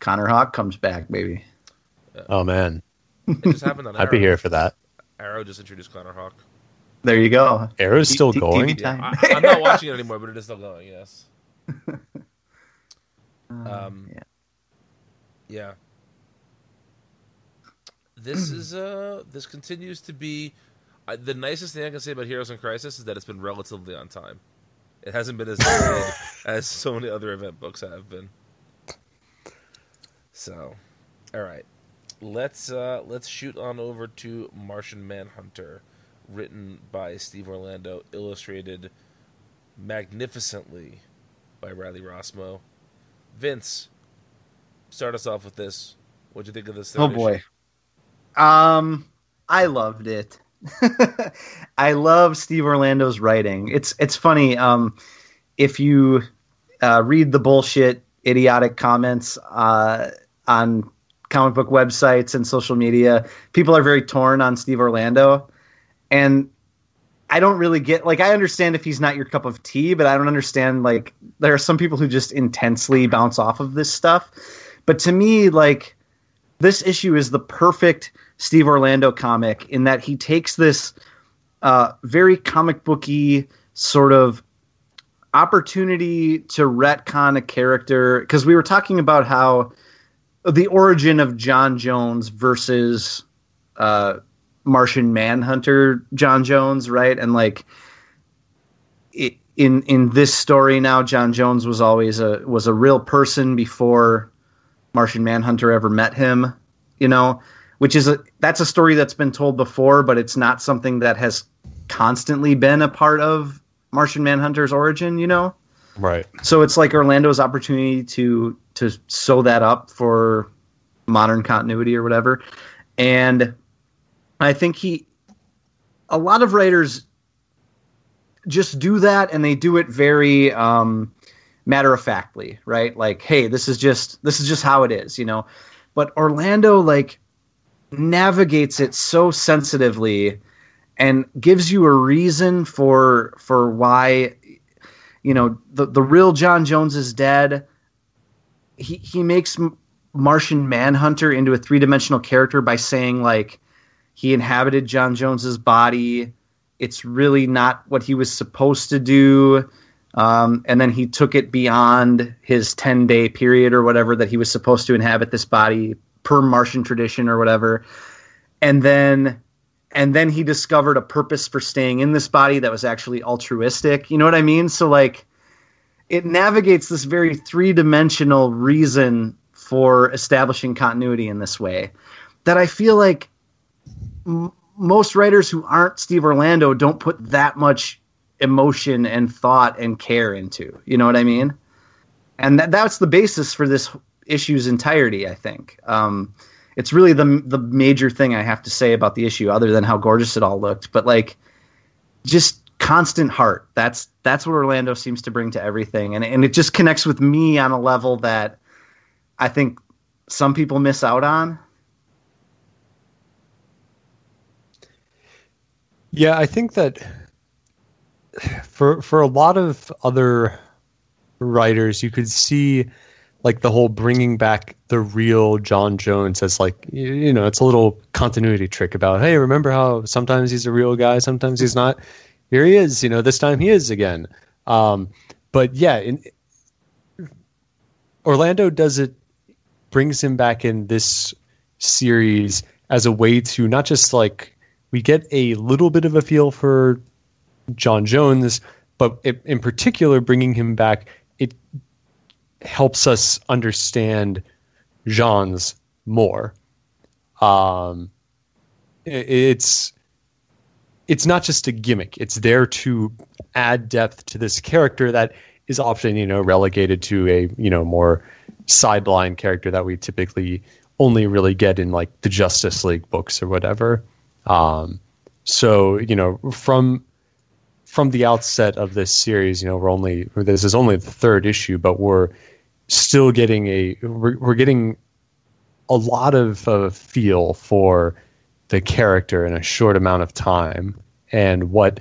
Connor Hawke comes back, baby. Oh man, It just happened on Arrow. I'd be here for that. Arrow just introduced Connor Hawke. There you go. Arrow's still T- T- going. TV Yeah. I, I'm not watching it anymore, but it is still going. Yes. Um, yeah. Yeah. This is uh this continues to be the nicest thing I can say about Heroes in Crisis is that it's been relatively on time. It hasn't been as delayed as so many other event books have been. So, all right, let's uh, let's shoot on over to Martian Manhunter, written by Steve Orlando, illustrated magnificently by Riley Rossmo. Vince, start us off with this. What'd you think of this? Oh issue? Um, I loved it. I love Steve Orlando's writing. It's it's funny. Um, if you uh, read the bullshit, idiotic comments uh, on comic book websites and social media, people are very torn on Steve Orlando, and I don't really get like I understand if he's not your cup of tea, but I don't understand like there are some people who just intensely bounce off of this stuff. But to me, like this issue is the perfect Steve Orlando comic in that he takes this uh, very comic booky sort of opportunity to retcon a character because we were talking about how the origin of John Jones versus uh, Martian Manhunter John Jones, right? And like in in this story now, John Jones was always a was a real person before Martian Manhunter ever met him, you know, which is a that's a story that's been told before, but it's not something that has constantly been a part of Martian Manhunter's origin, you know. Right. So it's like Orlando's opportunity to to sew that up for modern continuity or whatever. And I think he a lot of writers just do that and they do it very um matter of factly, right? Like, hey, this is just this is just how it is, you know. But Orlando like navigates it so sensitively and gives you a reason for for why you know the the real John Jones is dead. He he makes Martian Manhunter into a three dimensional character by saying like he inhabited John Jones's body. It's really not what he was supposed to do. Um, and then he took it beyond his 10 day period or whatever that he was supposed to inhabit this body per Martian tradition or whatever. And then and then he discovered a purpose for staying in this body that was actually altruistic. You know what I mean? So like it navigates this very three-dimensional reason for establishing continuity in this way that I feel like m- most writers who aren't Steve Orlando don't put that much emotion and thought and care into. You know what I mean? And that, that's the basis for this issue's entirety, I think. Um, it's really the the major thing I have to say about the issue, other than how gorgeous it all looked. But like, just constant heart. That's that's what Orlando seems to bring to everything, and and it just connects with me on a level that I think some people miss out on. Yeah, I think that for for a lot of other writers, you could see like the whole bringing back the real John Jones as like you, know it's a little continuity trick about hey remember how sometimes he's a real guy sometimes he's not? Here he is you know this time he is again. Um, but yeah in, Orlando does it brings him back in this series as a way to not just like we get a little bit of a feel for John Jones, but it, in particular, bringing him back, it helps us understand Jean's more. Um, it's it's not just a gimmick; it's there to add depth to this character that is often, you know, relegated to a you know more sideline character that we typically only really get in like the Justice League books or whatever. Um, so you know, from from the outset of this series, you know, we're only this is only the third issue, but we're still getting a we're, we're getting a lot of uh, feel for the character in a short amount of time and what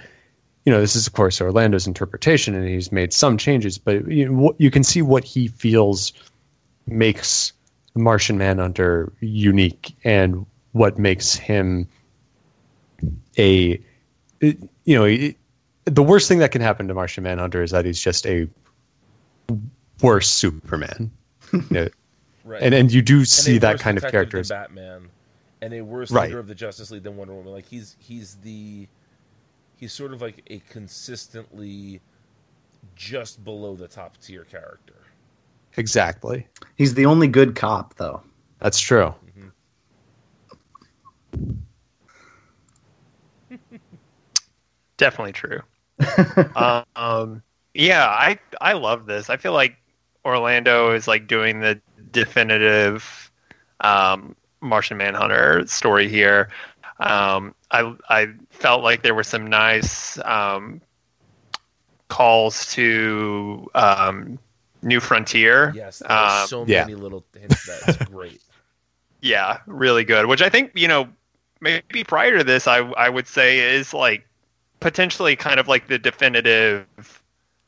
you know this is of course Orlando's interpretation and he's made some changes but you, know, you can see what he feels makes the Martian Manhunter unique and what makes him a you know the worst thing that can happen to Martian Manhunter is that he's just a worse Superman. you know? Right. And and you do see that kind of character. than as- Batman, and a worse Right. leader of the Justice League than Wonder Woman. Like he's he's the he's sort of like a consistently just below the top tier character. Exactly. He's the only good cop, though. That's true. Mm-hmm. Definitely true. um, yeah, I I love this. I feel like Orlando is like doing the definitive um, Martian Manhunter story here. Um, I I felt like there were some nice um, calls to um, New Frontier. Yes, there are Um, so yeah. many little hints that it's great. Yeah, really good. Which I think you know maybe prior to this, I I would say is like potentially kind of like the definitive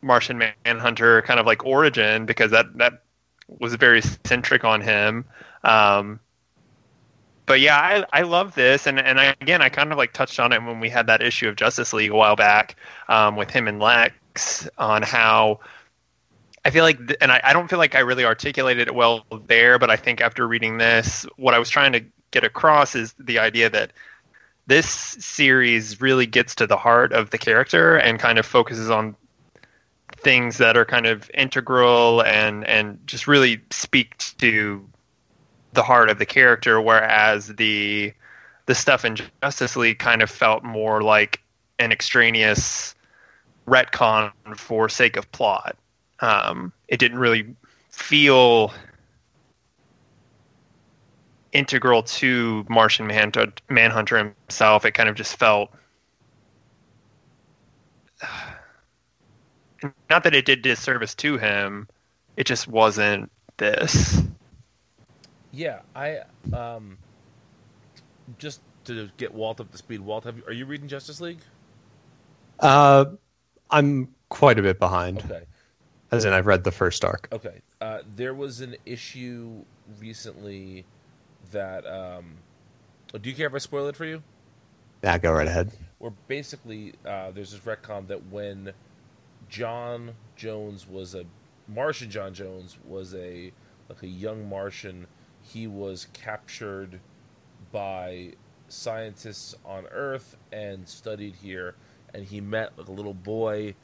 Martian Manhunter kind of like origin because that that was very centric on him. Um, but yeah, I, I love this, and and I, again, I kind of like touched on it when we had that issue of Justice League a while back um, with him and Lex on how I feel like, th- and I, I don't feel like I really articulated it well there, but I think after reading this, what I was trying to get across is the idea that this series really gets to the heart of the character and kind of focuses on things that are kind of integral and and just really speak to the heart of the character whereas the the stuff in Justice League kind of felt more like an extraneous retcon for sake of plot. Um, it didn't really feel integral to Martian Manhunter, Manhunter himself. It kind of just felt. Not that it did disservice to him, it just wasn't this. Yeah, I um just to get Walt up to speed. Walt, have you, are you reading Justice League? Uh, I'm quite a bit behind, Okay. as in I've read the first arc. Okay. Uh, there was an issue recently that. Um, do you care if I spoil it for you? Yeah, go right ahead. Where basically uh, there's this retcon that when John Jones was a Martian, John Jones was a like a young Martian. He was captured by scientists on Earth and studied here, and he met like a little boy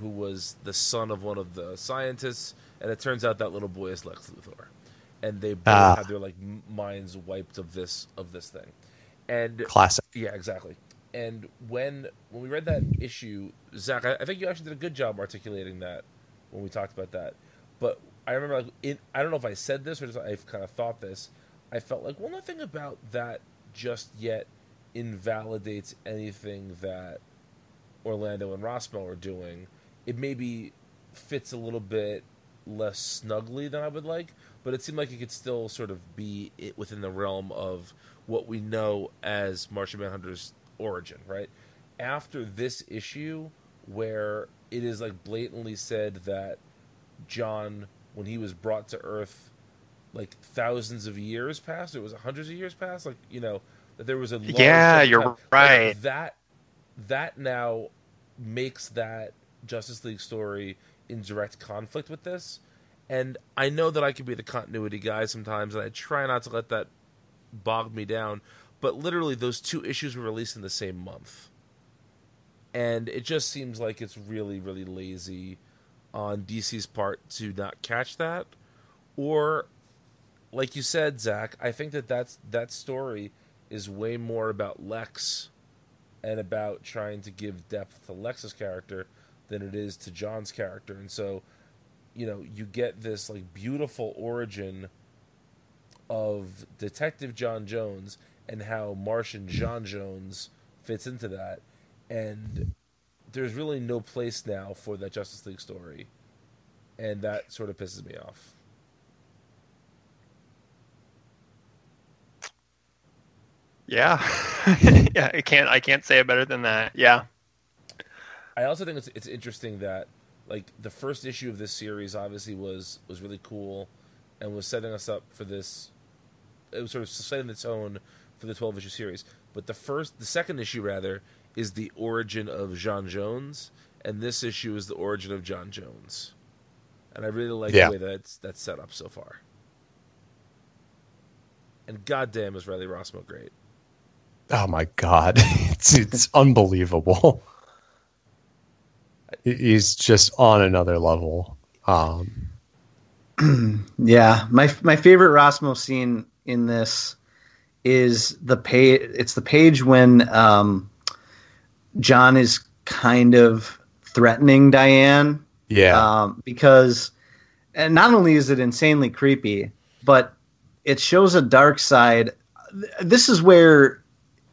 who was the son of one of the scientists, and it turns out that little boy is Lex Luthor, and they both Ah. had their like minds wiped of this of this thing, and Classic. yeah, exactly. And when when we read that issue, Zach, I, I think you actually did a good job articulating that when we talked about that. But I remember, like, it, I don't know if I said this or just I've kind of thought this. I felt like, well, nothing about that just yet invalidates anything that Orlando and Rossmo are doing. It maybe fits a little bit less snugly than I would like, but it seemed like it could still sort of be it within the realm of what we know as Martian Manhunter's origin, right? after this issue where it is like blatantly said that John, when he was brought to Earth, like thousands of years passed, it was hundreds of years passed, like you know that there was a Yeah, you're time- like, right. that that now makes that Justice League story in direct conflict with this. And I know that I can be the continuity guy sometimes, and I try not to let that bog me down. But literally, those two issues were released in the same month. And it just seems like it's really, really lazy on DC's part to not catch that. Or, like you said, Zach, I think that that's, that story is way more about Lex and about trying to give depth to Lex's character than it is to John's character. And so, you know, you get this like beautiful origin of Detective John Jones and how Martian John Jones fits into that. And there's really no place now for that Justice League story. And that sort of pisses me off. Yeah, yeah. I can't. I can't say it better than that. Yeah. I also think it's it's interesting that like the first issue of this series obviously was was really cool and was setting us up for this it was sort of setting the tone for the 12 issue series. But the first the second issue rather is the origin of John Jones and this issue is the origin of John Jones. And I really like Yeah. the way that's that's set up so far. And goddamn is Riley Rossmo great. Oh my god, it's it's unbelievable. He- He's just on another level. Um, Yeah, my my favorite Rossmo scene in this is the page. It's the page when um, John is kind of threatening Diane yeah, um, because, and not only is it insanely creepy, but it shows a dark side. This is where,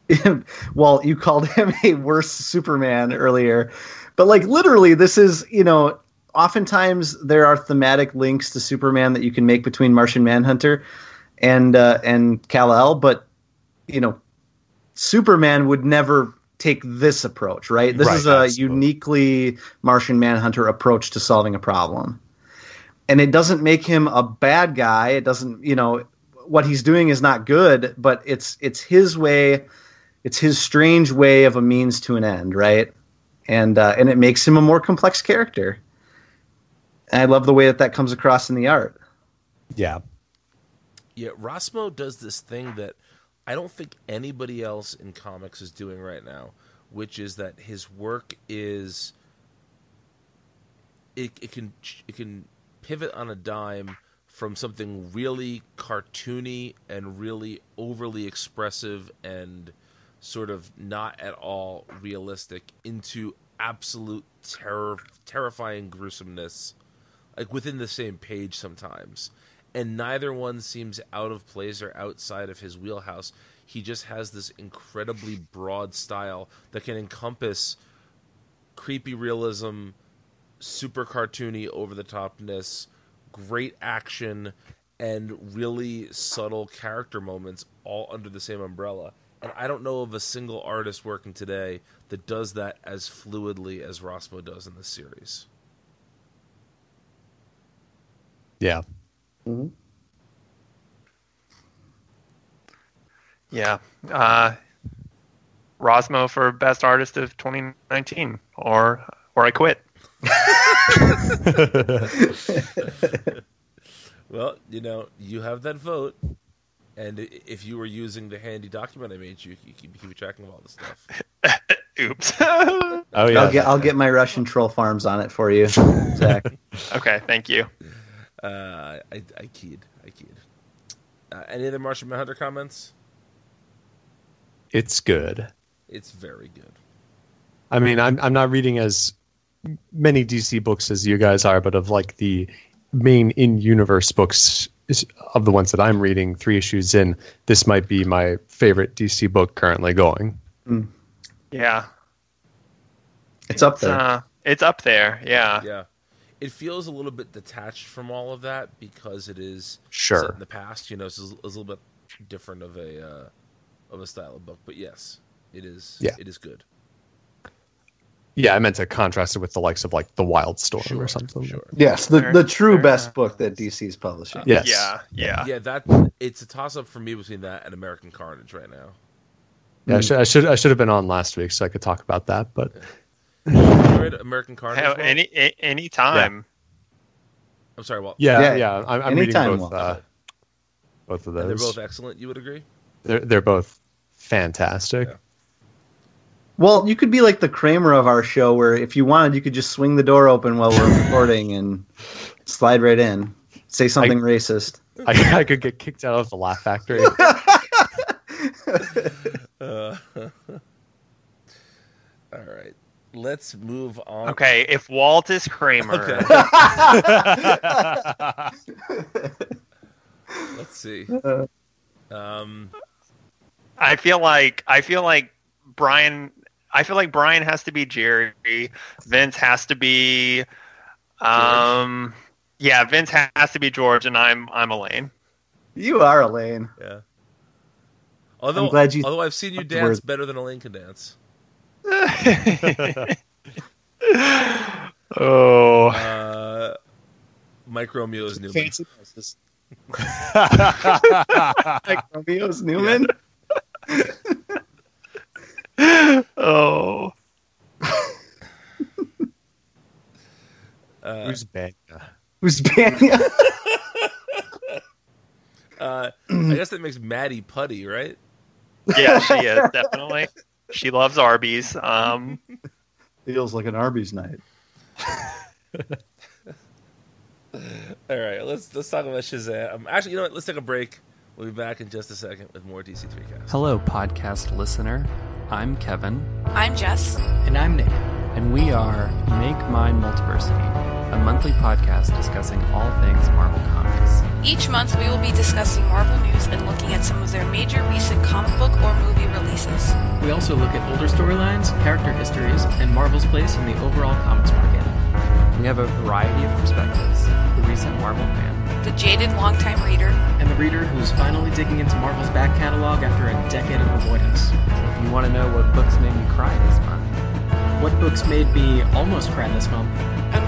well, you called him a worse Superman earlier, but like literally, this is you know. Oftentimes, there are thematic links to Superman that you can make between Martian Manhunter and uh, and Kal El, but you know, Superman would never take this approach, right? This Right, is a absolutely. uniquely Martian Manhunter approach to solving a problem. And it doesn't make him a bad guy. It doesn't, you know, what he's doing is not good, but it's it's his way, it's his strange way of a means to an end, right? And uh, and it makes him a more complex character. And I love the way that that comes across in the art. yeah, Yeah, Rossmo does this thing that I don't think anybody else in comics is doing right now, which is that his work is it, it can it can pivot on a dime from something really cartoony and really overly expressive and sort of not at all realistic into absolute terror terrifying gruesomeness like within the same page sometimes. And neither one seems out of place or outside of his wheelhouse. He just has this incredibly broad style that can encompass creepy realism super cartoony over the topness great action and really subtle character moments all under the same umbrella and i don't know of a single artist working today that does that as fluidly as Rossmo does in this series yeah. Yeah. Uh, Rossmo for best artist of 2019, or or I quit. Well, you know, you have that vote, and if you were using the handy document I made you, you keep, keep tracking of all this stuff. Oops. Oh yeah. I'll get I'll get my Russian troll farms on it for you, Zach. okay, thank you. Uh, I, I keyed. I keyed. Uh, any other Martian Manhunter comments? it's good. It's very good. I mean, I'm I'm not reading as many DC books as you guys are, but of like the main in-universe books is- of the ones that I'm reading, three issues in, this might be my favorite DC book currently going. Yeah, It's up there. uh, it's up there. Yeah. Yeah. It feels a little bit detached from all of that because it is Sure. set in the past. You know, it's a, it's a little bit different of a uh, of a style of book. But yes, it is. Yeah. It is good. Yeah, I meant to contrast it with the likes of like the Wildstorm Sure, or something. Sure. Yes, the the true fair best enough. book that DC's publishing. Yes. Yeah, yeah. Yeah, that it's a toss up for me between that and American Carnage right now. Yeah, I should, I should I should have been on last week so I could talk about that, but You read American Carnage? Hell, any a- any time. I'm sorry, Walt. yeah, Yeah, yeah, I'm, I'm reading both uh, both of And they're both excellent. You would agree? They're they're both fantastic. Yeah. Well, you could be like the Kramer of our show, where if you wanted, you could just swing the door open while we're recording and slide right in, say something racist. I, I could get kicked out of the Laugh Factory. Uh, all right. Let's move on. Okay, if Walt is Kramer, Okay. Let's see. Um, I feel like I feel like Brian. I feel like Brian has to be Jerry. Vince has to be. Um, yeah, Vince has to be George, and I'm I'm Elaine. you are Elaine. yeah. Although, I'm glad you- although I've seen you dance word. better than Elaine can dance. oh, Uh, Mike Romeo's Newman. Fancy dresses. Romeo's Newman. oh, Who's Bania? Who's Bania? uh, I guess that makes Maddie Puddy, right? yeah, she is definitely. She loves Arby's. Um, Feels like an Arby's night. All right, let's let's talk about Shazam. Um, actually, you know what? Let's take a break. We'll be back in just a second with more DC3 cast. Hello, podcast listener. I'm Kevin, I'm Jess. And I'm Nick. and we are Make Mine Multiversity, a monthly podcast discussing all things Marvel Comics. Each month we will be discussing Marvel news and looking at some of their major recent comic book or movie releases. We also look at older storylines, character histories, and Marvel's place in the overall comics market. We have a variety of perspectives the recent Marvel fan, The jaded longtime reader, And the reader who's finally digging into Marvel's back catalog after a decade of avoidance. if you want to know what books made me cry this month. What books made me almost cry this month?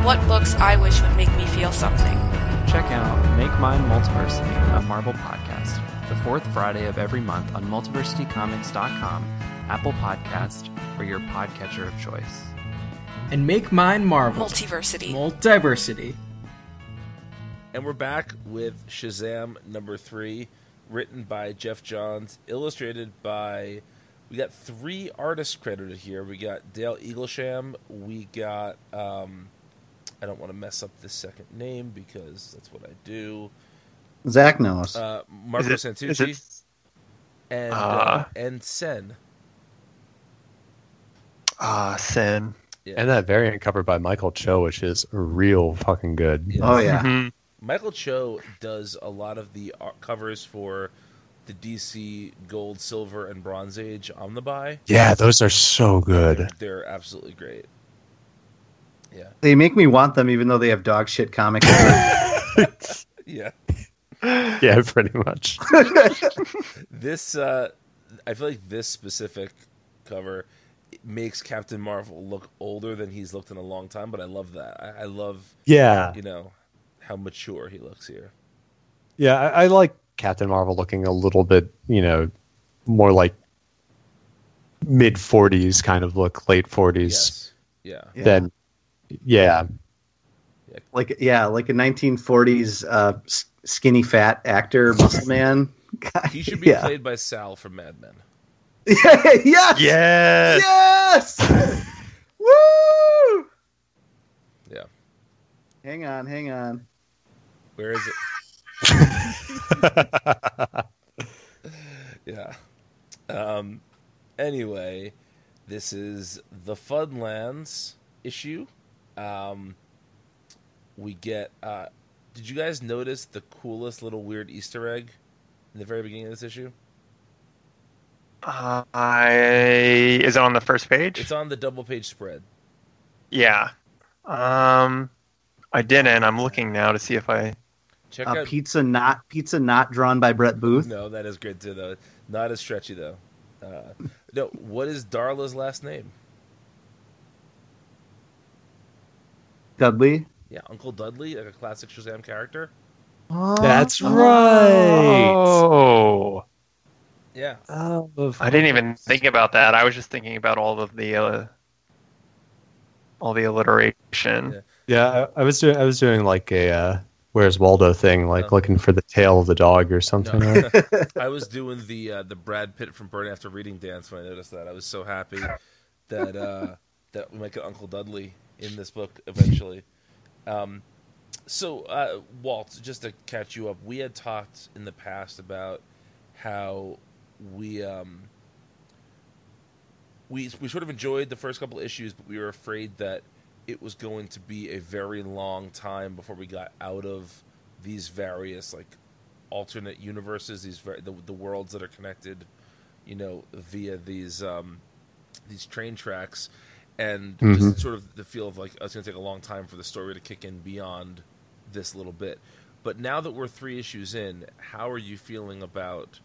And what books I wish would make me feel something. Check out Make Mine Multiversity, a Marvel podcast, the fourth Friday of every month on multiversitycomics.com, Apple Podcast, or your podcatcher of choice. And make mine Marvel. Multiversity. Multiversity. And we're back with Shazam number three, written by Geoff Johns, illustrated by. We got three artists credited here. We got Dale Eaglesham. We got. Um, I don't want to mess up this second name because that's what I do. Zach knows. Uh, Marco is Santucci it and uh, Uh. and Sen. ah, sin. Yeah. And that variant covered by Michael Cho, which is real fucking good. Yeah. oh yeah. Mhm. Michael Cho does a lot of the art covers for the DC Gold, Silver, and Bronze Age Omnibuy. Yeah, those are so They're, good. they're absolutely great. Yeah, They make me want them, even though they have dog shit comic. yeah. Yeah, pretty much. This, uh, I feel like this specific cover makes Captain Marvel look older than he's looked in a long time. But I love that. I, I love, Yeah, you know, how mature he looks here. yeah. I, I like Captain Marvel looking a little bit, you know, more like mid forties kind of look, late forties. Yes. Yeah. Yeah. Then, yeah, like yeah, like a 1940s uh, skinny fat actor, muscle man. guy. He should be yeah. played by Sal from Mad Men. yes. Yes. Yes. Woo! Yeah. Hang on, hang on. Where is it? yeah. Um, anyway, this is the Funlands issue. Um, we get. Uh, did you guys notice the coolest little weird Easter egg in the very beginning of this issue? Uh, I is it on the first page? It's on the double page spread. yeah. Um, I didn't. I'm looking now to see if I. Check Uh, out. pizza not pizza not drawn by Brett Booth. No, that is great too, though. Not as stretchy though. Uh, no, what is Darla's last name? Dudley. Yeah, Uncle Dudley, like a classic Shazam character. That's right. Oh, Yeah, Oh, I didn't even think about that. I was just thinking about all of the uh, all the alliteration. Yeah. Yeah, I, I was doing I was doing like a uh, Where's Waldo thing, like Oh. looking for the tail of the dog or something. No. like- I was doing the uh, the Brad Pitt from Burn After Reading dance when I noticed that. I was so happy that uh, that we might get Uncle Dudley in this book eventually. Um, so, uh, Walt, just to catch you up, we had talked in the past about how we um, we we sort of enjoyed the first couple issues, but we were afraid that it was going to be a very long time before we got out of these various like alternate universes, these ver- the, the worlds that are connected, you know, via these um, these train tracks, and just sort of the feel of like oh, it's going to take a long time for the story to kick in beyond this little bit. But now that we're three issues in, how are you feeling about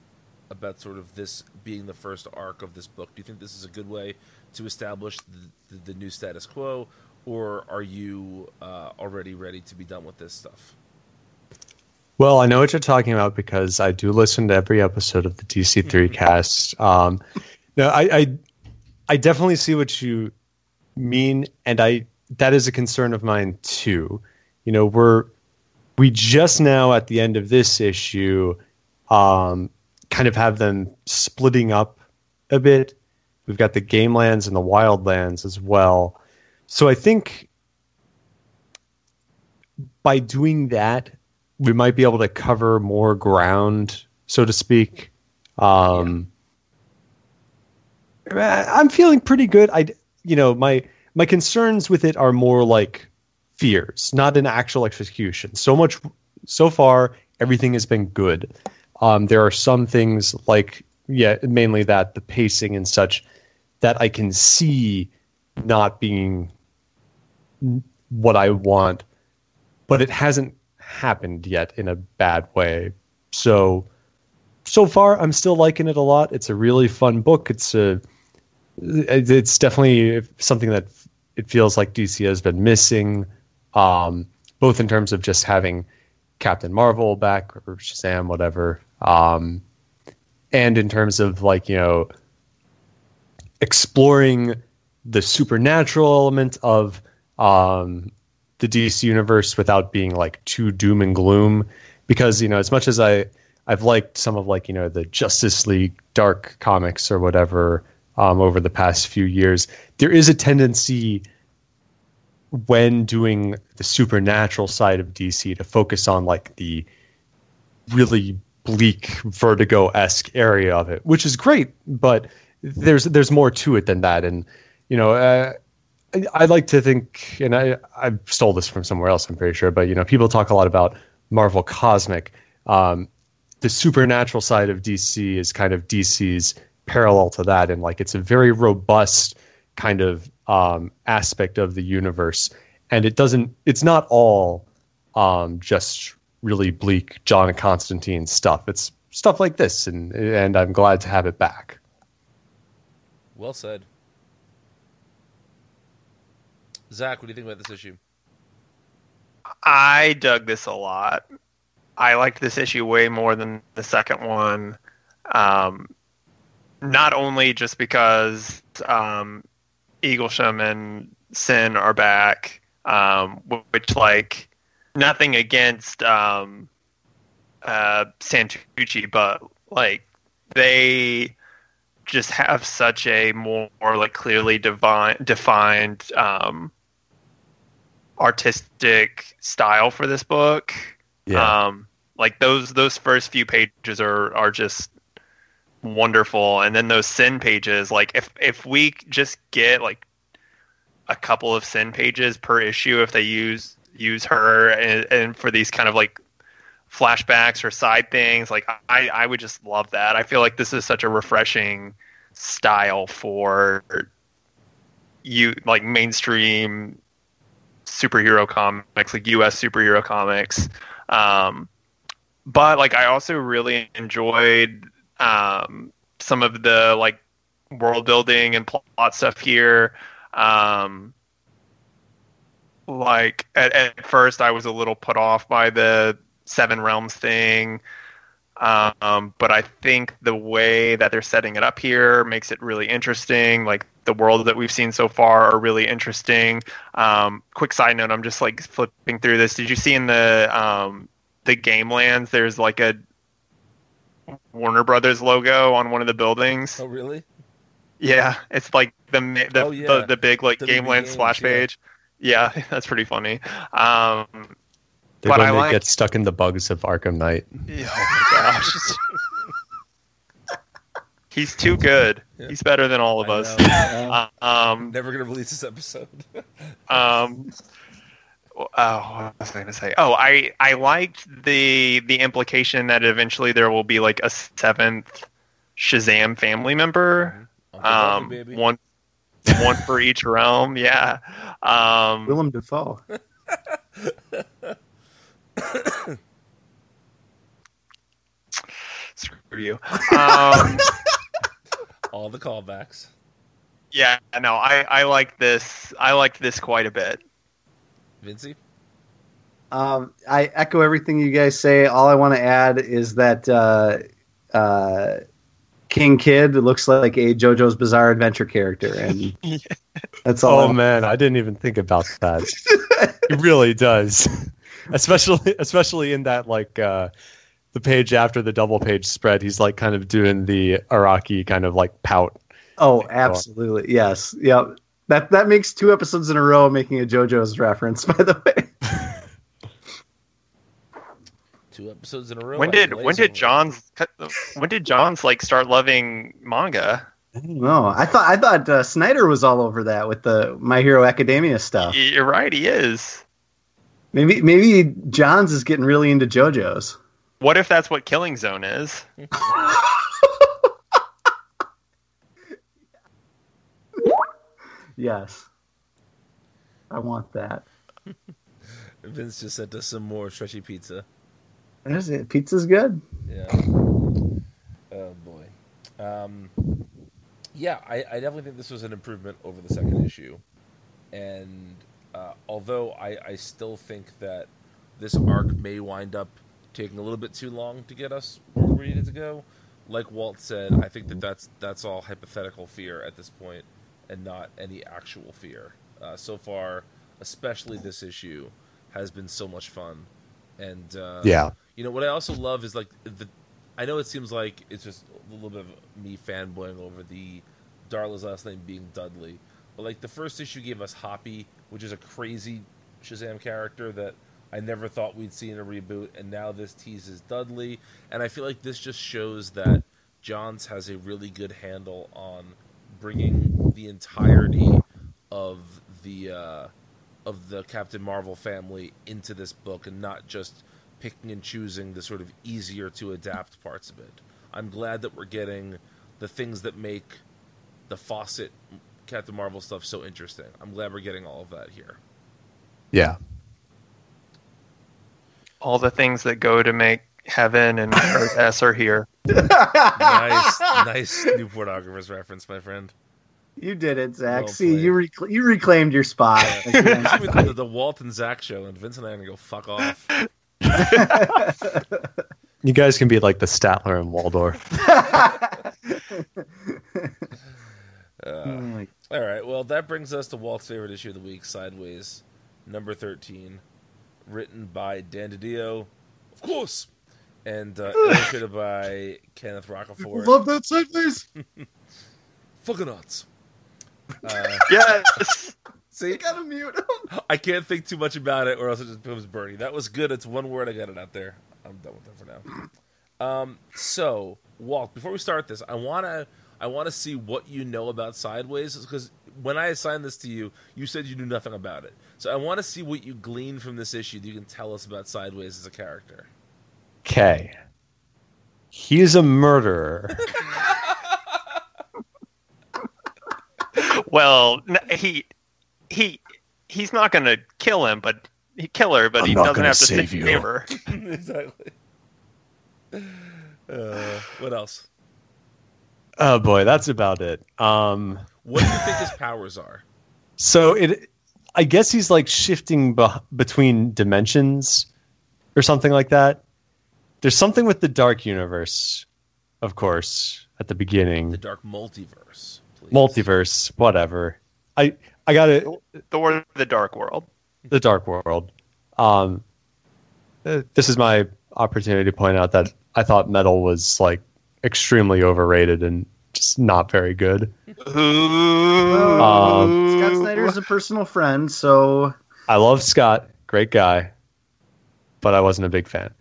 about sort of this being the first arc of this book? Do you think this is a good way to establish the, the, the new status quo, or are you uh, already ready to be done with this stuff? Well, I know what you're talking about because I do listen to every episode of the DC3 cast. Um, no, I, I, I definitely see what you mean, and I that is a concern of mine too. You know, we're we just now at the end of this issue, um, kind of have them splitting up a bit. We've got the game lands and the wildlands as well. So I think by doing that, we might be able to cover more ground, so to speak. Um, I- I'm feeling pretty good. I, you know, my my concerns with it are more like fears, not an actual execution. So much, so far, everything has been good. Um, there are some things like, yeah, mainly that the pacing and such that I can see not being what I want, but it hasn't happened yet in a bad way. So so far I'm still liking it a lot. It's a really fun book. It's a it's definitely something that it feels like DC has been missing um, both in terms of just having Captain Marvel back or Shazam whatever um, and in terms of like, you know, exploring the supernatural element of um, the DC universe without being like too doom and gloom. Because you know, as much as I I've liked some of like you know the Justice League dark comics or whatever um, over the past few years, there is a tendency when doing the supernatural side of DC to focus on like the really bleak vertigo esque area of it, which is great, but there's there's more to it than that, and you know. Uh, I- like to think, and I I stole this from somewhere else. I'm pretty sure, but you know, people talk a lot about Marvel Cosmic. Um, the supernatural side of DC is kind of DC's parallel to that, and like it's a very robust kind of um, aspect of the universe, and it doesn't. It's not all um, just really bleak John Constantine stuff. It's stuff like this, and and I'm glad to have it back. Well said. Zach, what do you think about this issue? I dug this a lot. I liked this issue way more than the second one. Um, not only just because um, Eaglesham and Sin are back, um, which like nothing against um, uh, Santucci, but like they just have such a more, like clearly divine, defined um, artistic style for this book. Um, like those those first few pages are are just wonderful, and then those sin pages. Like if if we just get like a couple of sin pages per issue, if they use use her and, and for these kind of like flashbacks or side things, like I I would just love that. I feel like this is such a refreshing style for you like mainstream superhero comics, like U.S. superhero comics. Um, but like, I also really enjoyed um, some of the like world building and plot stuff here. Um, like at, at first I was a little put off by the Seven Realms thing. Um, but I think the way that they're setting it up here makes it really interesting. Like the world that we've seen so far are really interesting. Um, quick side note: I'm just like flipping through this. Did you see in the um, the game lands? There's like a Warner Brothers logo on one of the buildings. Oh, really? Yeah, it's like the the Oh, yeah. the, the big like WB game land Games, splash yeah. page. Yeah, that's pretty funny. Um, They're But going I to like- get stuck in the bugs of Arkham Knight. yeah, oh my gosh. He's too good. Yeah. He's better than all of I us. know. Uh, um, Never gonna release this episode. um, oh, what was I going to say? Oh, I I liked the the implication that eventually there will be like a seventh Shazam family member. Um, baby. one one for each realm. Yeah. Um, Willem Dafoe. screw you. Um, All the callbacks. yeah. No, I I like this. I liked this quite a bit. Vinci. Um, I echo everything you guys say. All I want to add is that uh, uh, King Kid looks like a JoJo's Bizarre Adventure character, and that's all. Oh I- man, I didn't even think about that. it really does, especially especially in that like uh, the page after the double page spread. He's like kind of doing the Araki kind of like pout. Oh, absolutely. Yes. Yep. That that makes two episodes in a row making a JoJo's reference. By the way, Two episodes in a row. When did when did. Johns when did Johns like start loving manga? I don't know. I thought I thought uh, Snyder was all over that with the My Hero Academia stuff. You're right, he is. Maybe maybe Johns is getting really into JoJo's. What if that's what Killing Zone is? Yes. I want that. Vince just sent us some more stretchy pizza. There's it. Pizza's good. Yeah. Oh boy. Um, yeah, I, I definitely think this was an improvement over the second issue, and uh, although I, I still think that this arc may wind up taking a little bit too long to get us where we needed to go, like Walt said, I think that that's that's all hypothetical fear at this point, and not any actual fear. Uh, so far, especially this issue, has been so much fun, and uh, Yeah, you know what I also love is like the. I know it seems like it's just a little bit of me fanboying over the Darla's last name being Dudley, but like the first issue gave us Hoppy, which is a crazy Shazam character that I never thought we'd see in a reboot, and now this teases Dudley, and I feel like this just shows that Johns has a really good handle on bringing the entirety of the uh, of the Captain Marvel family into this book and not just picking and choosing the sort of easier to adapt parts of it. I'm glad that we're getting the things that make the Fawcett Captain Marvel stuff so interesting. I'm glad we're getting all of that here. yeah. All the things that go to make heaven and Earth S are here. Nice, nice new pornographers reference, my friend. You did it, Zach. Well See, played. you rec- you reclaimed your spot. again. This is the, the Walt and Zach show, and Vince and I are gonna go fuck off. You guys can be like the Statler and Waldorf. Uh, oh my- All right. Well, that brings us to Walt's favorite issue of the week, Sideways, number thirteen, written by Dan DiDio, of course, and uh, illustrated by Kenneth Rocafort. Love that sideways. Fucking nuts. Uh, Yes. see, Gotta mute him. I can't think too much about it, or else it just becomes Bernie. That was good. It's one word. I got it out there. I'm done with that for now. Um, so Walt, before we start this, I wanna I wanna see what you know about Sideways because when I assigned this to you, you said you knew nothing about it. So I want to see what you glean from this issue that you can tell us about Sideways as a character. Okay. He's a murderer. Well, he he he's not going to kill him, but he kill her, but I'm he not doesn't have to save save you. her. exactly. Uh, what else? oh boy, that's about it. Um, What do you think his powers are? so it I guess he's like shifting beh between dimensions or something like that. There's something with the dark universe, of course, at the beginning. The dark multiverse. Please. Multiverse, whatever. I I got it. Thor: The Dark World. The dark world. Um, uh, this is my opportunity to point out that I thought Metal was like extremely overrated and just not very good. Ooh. Um, Scott Snyder is a personal friend, so I love Scott, great guy, but I wasn't a big fan.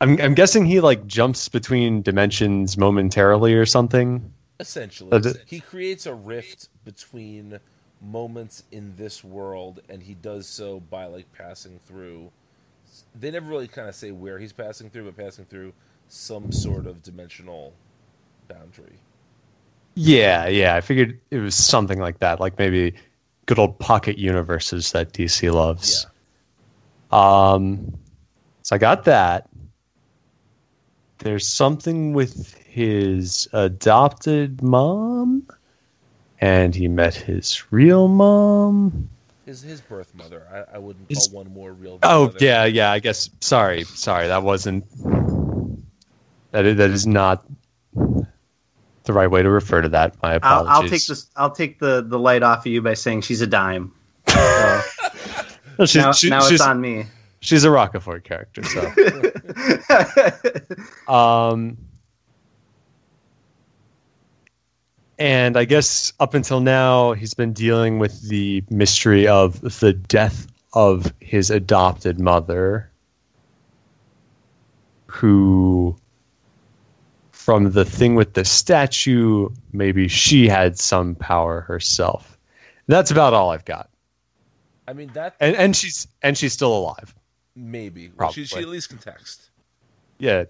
I'm, I'm guessing he like jumps between dimensions momentarily or something. Essentially, he creates a rift between moments in this world, and he does so by like passing through. They never really kind of say where he's passing through, but passing through some sort of dimensional boundary. Yeah, yeah. I figured it was something like that, like maybe good old pocket universes that DC loves. Um, so I got that. There's something with his adopted mom, and he met his real mom. His his birth mother. I, I wouldn't His- call one more real. Oh mother. yeah, yeah. I guess. Sorry, sorry. That wasn't. That is, that is not the right way to refer to that. My I'll, apologies. I'll take this. I'll take the the light off of you by saying she's a dime. So No, she's, now, she- now she's, it's on me. She's a Rocafort character. So. Um, and I guess up until now, he's been dealing with the mystery of the death of his adopted mother, who, from the thing with the statue, maybe she had some power herself. That's about all I've got, I mean that and and she's and she's still alive. Maybe. Well, she, she at least can text. Yeah,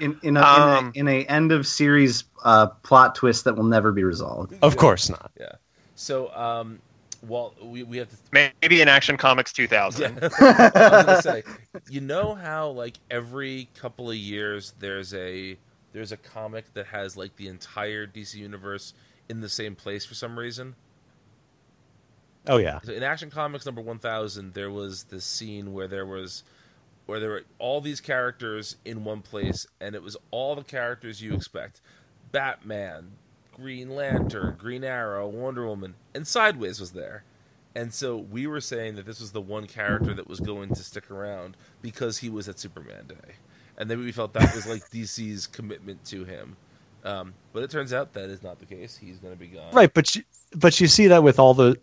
in in a, Um, in, a, in a end of series uh, plot twist that will never be resolved. of course not. Yeah. So, um, well, we we have to Maybe in Action Comics 2000. Yeah. I was gonna say, you know how like every couple of years there's a there's a comic that has like the entire DC universe in the same place for some reason. Oh yeah. So in Action Comics number one thousand, there was this scene where there was where there were all these characters in one place, and it was all the characters you expect: Batman, Green Lantern, Green Arrow, Wonder Woman, and Sideways was there. And so we were saying that this was the one character that was going to stick around because he was at Superman Day, and then we felt that was like DC's commitment to him. Um, but it turns out that is not the case. He's going to be gone. Right, but you, but you see that with all the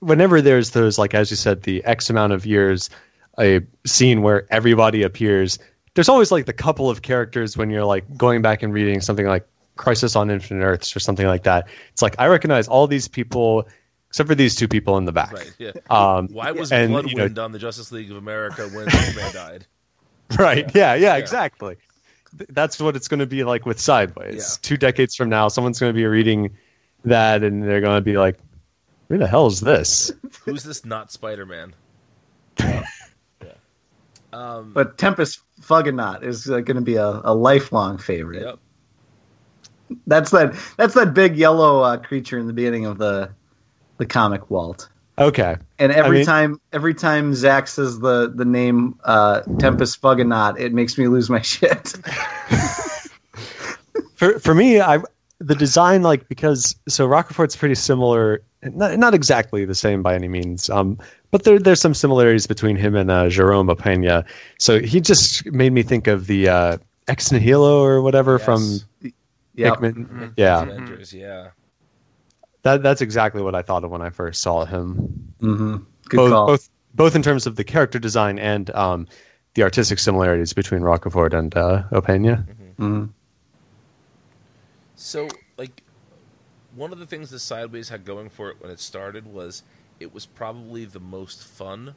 whenever there's those like as you said the X amount of years a scene where everybody appears. There's always like the couple of characters when you're like going back and reading something like Crisis on Infinite Earths or something like that. It's like I recognize all these people except for these two people in the back. Right. Yeah. Um, Why was and, Bloodwynd you know- on the Justice League of America when Superman died? Right. Yeah. Yeah. Yeah. Exactly. That's what it's going to be like with Sideways. Yeah. Two decades from now, someone's going to be reading that, and they're going to be like, "Who the hell is this?" Who's this not Spider Man? yeah. Um, But Tempest Fuggernaut is uh, going to be a, a lifelong favorite. yep. That's that. That's that big yellow uh, creature in the beginning of the the comic Walt. Okay. And every mean- time, every time Zach says the the name uh, Tempest Fuggernaut, it makes me lose my shit. for for me, I the design like because so Rocafort's pretty similar, not not exactly the same by any means, um, but there there's some similarities between him and uh, Jerome Opena. So he just made me think of the uh, Ex Nihilo or whatever from Yep. Hickman. Yeah, Avengers, yeah. that that's exactly what I thought of when I first saw him. hmm Good both, call. both both in terms of the character design and um, the artistic similarities between Rocafort and uh, Opena. Mhm. So, like, one of the things that Sideways had going for it when it started was it was probably the most fun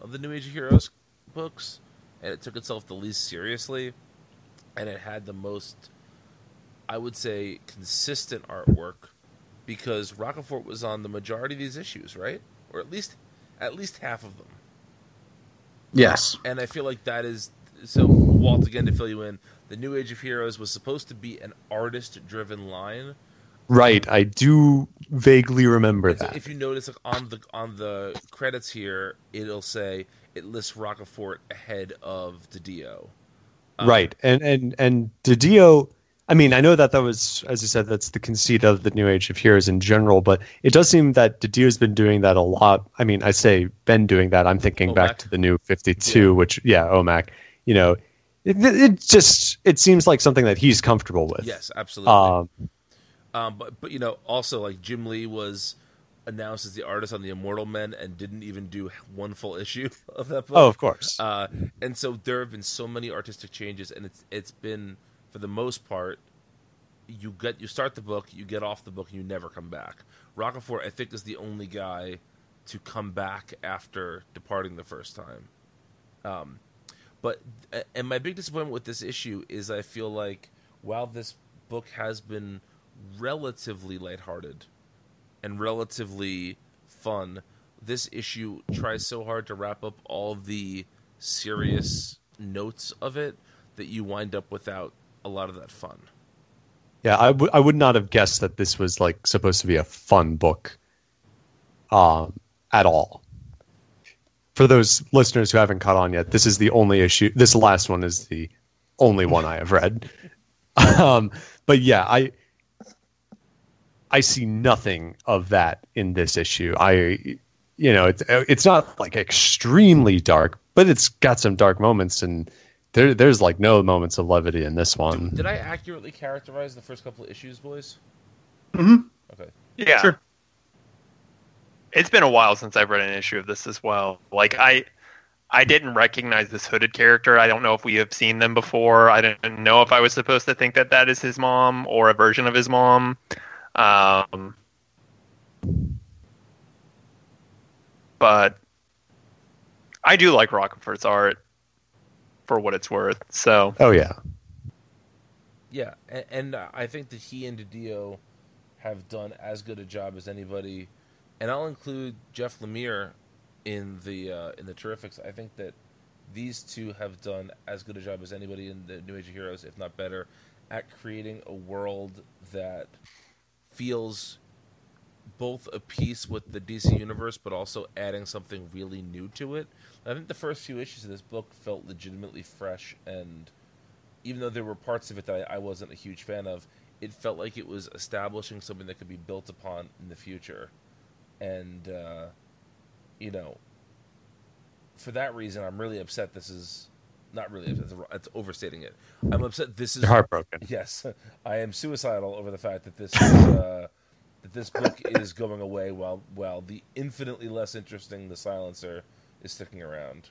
of the New Age of Heroes books, and it took itself the least seriously, and it had the most, I would say, consistent artwork because Rocafort was on the majority of these issues, right? Or at least, at least half of them. Yes. and I feel like that is so. Walt, again to fill you in, the New Age of Heroes was supposed to be an artist-driven line, Right, I do vaguely remember so that. if you notice, like on the on the credits here, it'll say it lists Rocafort ahead of DiDio. Um, right, and and and DiDio. I mean, I know that that was, as you said, that's the conceit of the New Age of Heroes in general, but it does seem that DiDio's been doing that a lot. I mean, I say been doing that. I'm thinking OMAC. back to the new 52, Yeah. which yeah, OMAC. You know, it, it just it seems like something that he's comfortable with. Yes, absolutely. Um, Um, but but you know, also like Jim Lee was announced as the artist on the Immortal Men and didn't even do one full issue of that book. oh, of course. Uh, and so there have been so many artistic changes, and it's it's been for the most part, you get you start the book, you get off the book, and you never come back. Rocafort, I think, is the only guy to come back after departing the first time. Um, but and my big disappointment with this issue is I feel like while this book has been relatively lighthearted and relatively fun, this issue tries so hard to wrap up all the serious notes of it that you wind up without a lot of that fun. Yeah, I would I would not have guessed that this was like supposed to be a fun book, um, at all. For those listeners who haven't caught on yet, this is the only issue. This last one is the only one I have read. um, but yeah, I I see nothing of that in this issue. I, you know, it's it's not like extremely dark, but it's got some dark moments, and there there's like no moments of levity in this one. Did I accurately characterize the first couple of issues, boys? Mhm. Okay. Yeah. Sure. It's been a while since I've read an issue of this as well. Like I I didn't recognize this hooded character. I don't know if we have seen them before. I didn't know if I was supposed to think that that is his mom or a version of his mom. Um, but I do like Rocafort's art for what it's worth. So Oh yeah. Yeah, and, and uh, I think that he and DiDio have done as good a job as anybody, and I'll include Jeff Lemire in the uh, in the Terrifics. I think that these two have done as good a job as anybody in the New Age of Heroes, if not better, at creating a world that feels both a piece with the DC universe, but also adding something really new to it. I think the first few issues of this book felt legitimately fresh and even though there were parts of it that I, I wasn't a huge fan of, it felt like it was establishing something that could be built upon in the future. And, uh, you know, for that reason, I'm really upset this is. Not really that's- that's overstating it. I'm upset this is. You're heartbroken. Yes, I am suicidal over the fact that this is, uh, that this book is going away while while the infinitely less interesting The Silencer is sticking around.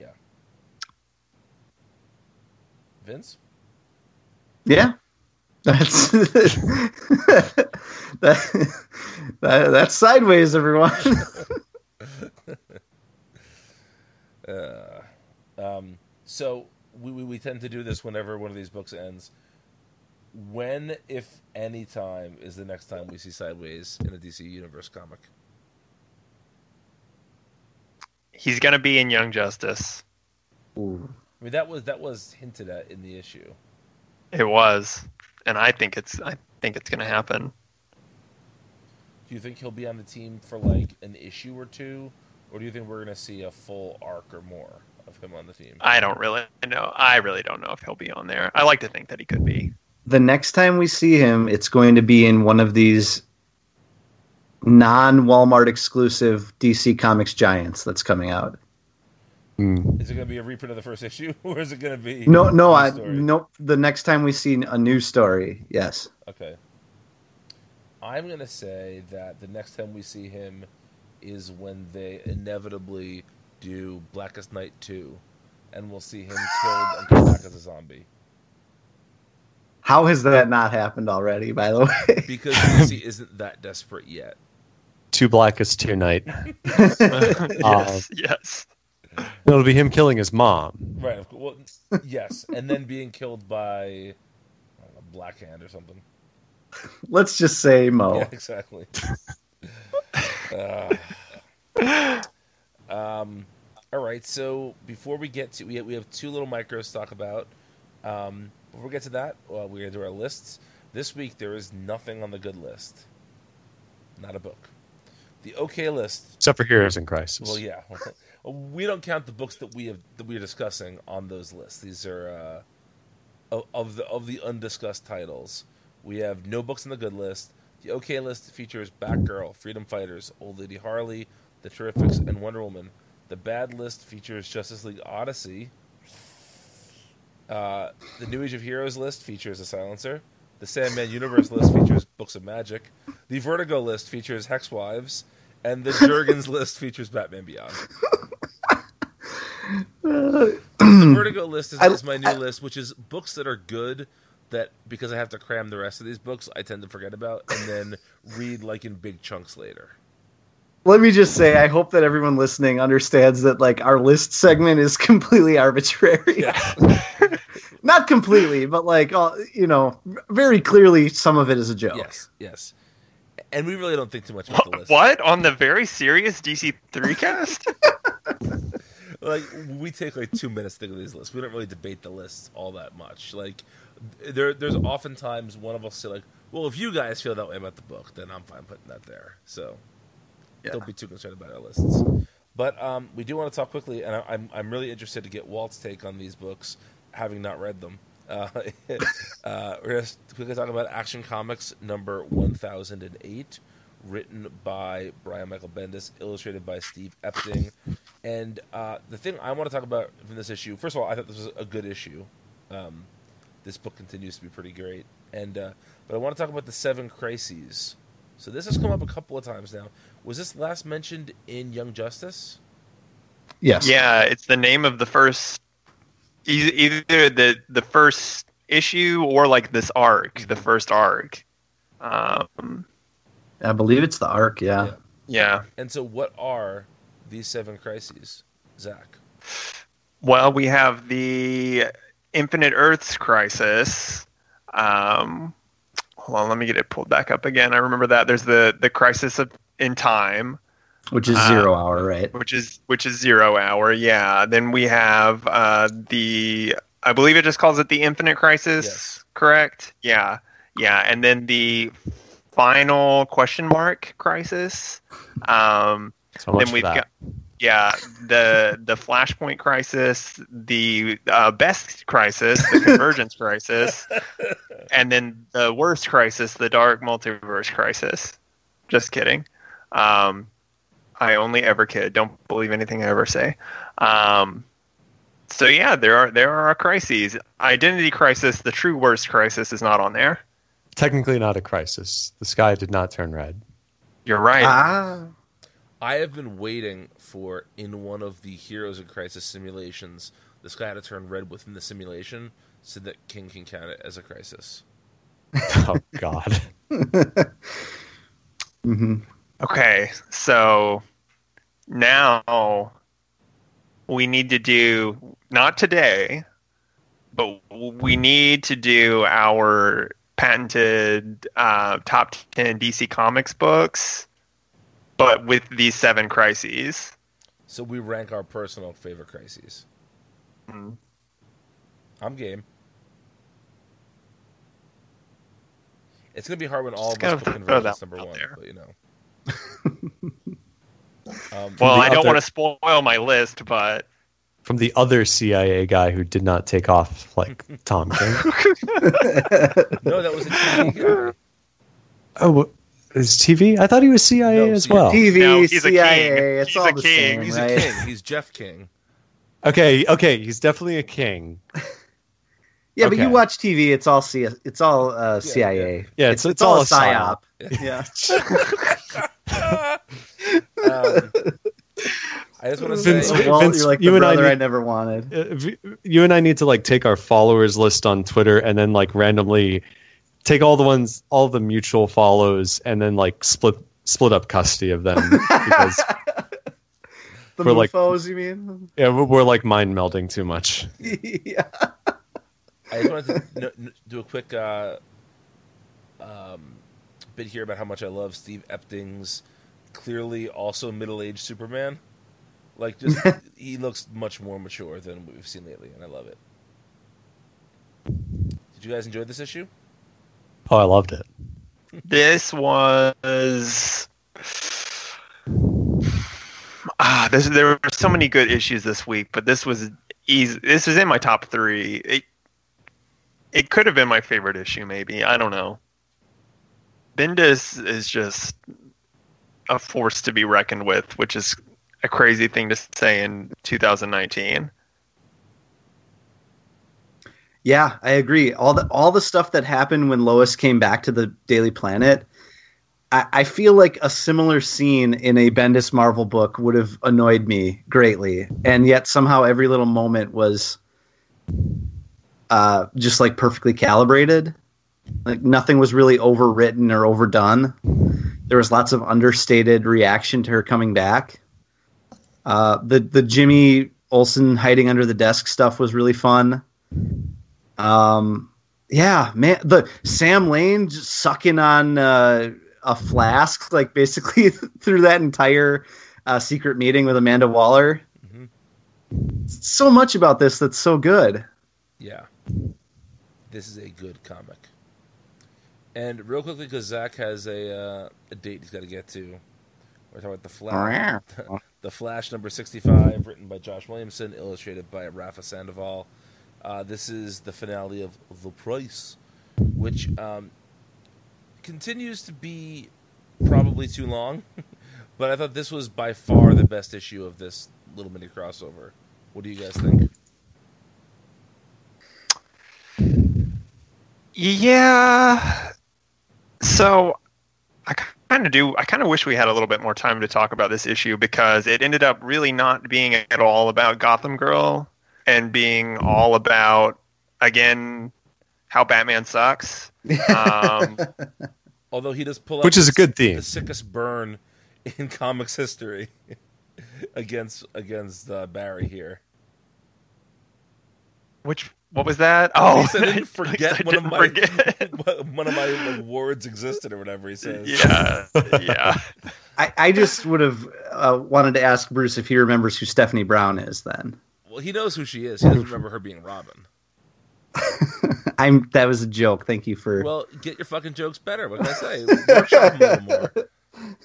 Yeah. Vince? Yeah, that's that, that that's sideways, everyone. Uh, um, so we, we we tend to do this whenever one of these books ends. When, if any time, is the next time we see Sideways in a DC Universe comic? he's going to be in Young Justice. I mean, that was that was hinted at in the issue. It was, and I think it's I think it's going to happen. Do you think he'll be on the team for like an issue or two, or do you think we're going to see a full arc or more of him on the team? I don't really know. I really don't know if he'll be on there. I like to think that he could be. the next time we see him, it's going to be in one of these non Walmart exclusive DC Comics giants that's coming out. Mm. Is it going to be a reprint of the first issue, or is it going to be No, no, I no. The next time we see a new story, yes. Okay. I'm going to say that the next time we see him is when they inevitably do Blackest Night 2, and we'll see him killed and come back as a zombie. How has that not happened already? By the way, Because DC isn't that desperate yet. Two blackest two night. yes, um, yes. It'll be him killing his mom. Right. Well, yes. And then being killed by I don't know, Black Hand or something. let's just say Mo. Yeah, exactly. Uh, um, all right. So before we get to, we have, we have two little micros to talk about. Um, before we get to that, well, we're gonna do our lists. This week there is nothing on the good list. Not a book. The okay list. Except for Heroes in Crisis. Well, yeah, we don't count the books that we have that we're discussing on those lists. These are uh, of- of the of the undiscussed titles. We have no books on the good list. The okay list features Batgirl, Freedom Fighters, Old Lady Harley, The Terrifics, and Wonder Woman. The bad list features Justice League Odyssey. Uh, the New Age of Heroes list features a silencer. The Sandman Universe list features Books of Magic. The Vertigo list features Hex Wives. And the Jurgens list features Batman Beyond. the Vertigo list is, I- is my new list, which is books that are good that because I have to cram the rest of these books, I tend to forget about and then read like in big chunks later. Let me just say, I hope that everyone listening understands that like our list segment is completely arbitrary. Not completely, but like uh, you know, very clearly, some of it is a joke. Yes, yes. And we really don't think too much about the list. What on the very serious DC three cast? Like we take like two minutes to think of these lists. We don't really debate the lists all that much. Like there, there's oftentimes one of us say like, "Well, if you guys feel that way about the book, then I'm fine putting that there." So Yeah. don't be too concerned about our lists. But um, we do want to talk quickly, and I, I'm I'm really interested to get Walt's take on these books, having not read them. Uh, uh, we're going to quickly talk about Action Comics number 1008, written by Brian Michael Bendis, illustrated by Steve Epting. And uh, the thing I want to talk about from this issue, first of all, I thought this was a good issue. Um, this book continues to be pretty great, and uh, but I want to talk about the Seven Crises. So this has come up a couple of times now. Was this last mentioned in Young Justice? Yes. yeah, it's the name of the first, e- either the the first issue or like this arc, the first arc. Um, I believe it's the arc. Yeah. Yeah. yeah. And so, what are these seven crises, Zach? Well, we have the Infinite Earths crisis. Um, hold on, let me get it pulled back up again. I remember that. There's the the crisis of in time, Which is Uh, zero hour, right? which is which is zero hour. Yeah. Then we have uh, the I believe it just calls it the Infinite Crisis. Yes. Correct. Yeah. Yeah. And then the final question mark crisis. Um, So then we've got yeah the the flashpoint crisis the uh, best crisis the convergence crisis and then the worst crisis the dark multiverse crisis. Just kidding. Um, i only ever kid. Don't believe anything i ever say. Um, so yeah there are there are crises. Identity crisis the true worst crisis is not on there. Technically not a crisis. The sky did not turn red. you're right. Ah. I have been waiting for in one of the Heroes in Crisis simulations, this guy had to turn red within the simulation so that King can count it as a crisis. Oh God. hmm Okay, so now we need to do not today, but we need to do our patented uh, top ten DC Comics books, but with these seven crises. So we rank our personal favorite crises. Mm. I'm game. It's gonna be hard when all of Just us put throw convergence that number one, there. but you know. um, Well, the I don't want to spoil my list, but From the other CIA guy who did not take off like Tom King. no, that was a TV guy. oh, what- is TV? I thought he was CIA No, as well. TV, No, he's a CIA, king. it's He's all a the king. same, He's right? a king. He's Jeff King. Okay, okay, he's definitely a king. Yeah, but you watch TV, it's all C- it's all uh, CIA. Yeah, it's, it's- it's it's all all a a psyop. Yeah. Um, I just want to say, Vince- Oh, Walt, Vince, you're like the you and I brother I, never wanted. Uh, you and I need to like take our followers list on Twitter and then like randomly take all the ones, all the mutual follows, and then like split split up custody of them because The We're like- MUFOs, you mean? yeah, we're, we're like mind melding too much. yeah. I just wanted to n- n- do a quick uh, um, bit here about how much I love Steve Epting's clearly also middle-aged Superman. Like, just he looks much more mature than we've seen lately, and I love it. Did you guys enjoy this issue? Oh, I loved it. This was. Ah, this, there were so many good issues this week, but this was easy. This was in my top three. It, it could have been my favorite issue, maybe. I don't know. Bendis is just a force to be reckoned with, which is a crazy thing to say in 2019. Yeah, I agree. All the all the stuff that happened when Lois came back to the Daily Planet, I, I feel like a similar scene in a Bendis Marvel book would have annoyed me greatly, and yet somehow every little moment was uh, just like perfectly calibrated. Like nothing was really overwritten or overdone. There was lots of understated reaction to her coming back. Uh, the the Jimmy Olsen hiding under the desk stuff was really fun. Um, yeah, man, the Sam Lane just sucking on uh, a flask, like basically through that entire uh, secret meeting with Amanda Waller. So much about this that's so good. Yeah. This is a good comic. And real quickly, because Zach has a uh, a date he's got to get to. We're talking about the Flash, the Flash number sixty-five, written by Josh Williamson, illustrated by Rafa Sandoval. Uh, this is the finale of The Price, which um, continues to be probably too long, but I thought this was by far the best issue of this little mini crossover. What do you guys think? Yeah. So I kind of do. I kind of wish we had a little bit more time to talk about this issue because it ended up really not being at all about Gotham Girl and being all about again how Batman sucks. Um, Although he does pull out Which is a good s- theme. the sickest burn in comics history against against uh, Barry here. which what was that? Oh, he said, "I didn't forget I one of didn't my forget. one of my awards existed or whatever he says." yeah, yeah. I, I just would have uh, wanted to ask Bruce if he remembers who Stephanie Brown is. Then Well, he knows who she is. He doesn't remember her being Robin. I'm that was a joke. Thank you for. Well, get your fucking jokes better. What can I say? Workshop them a little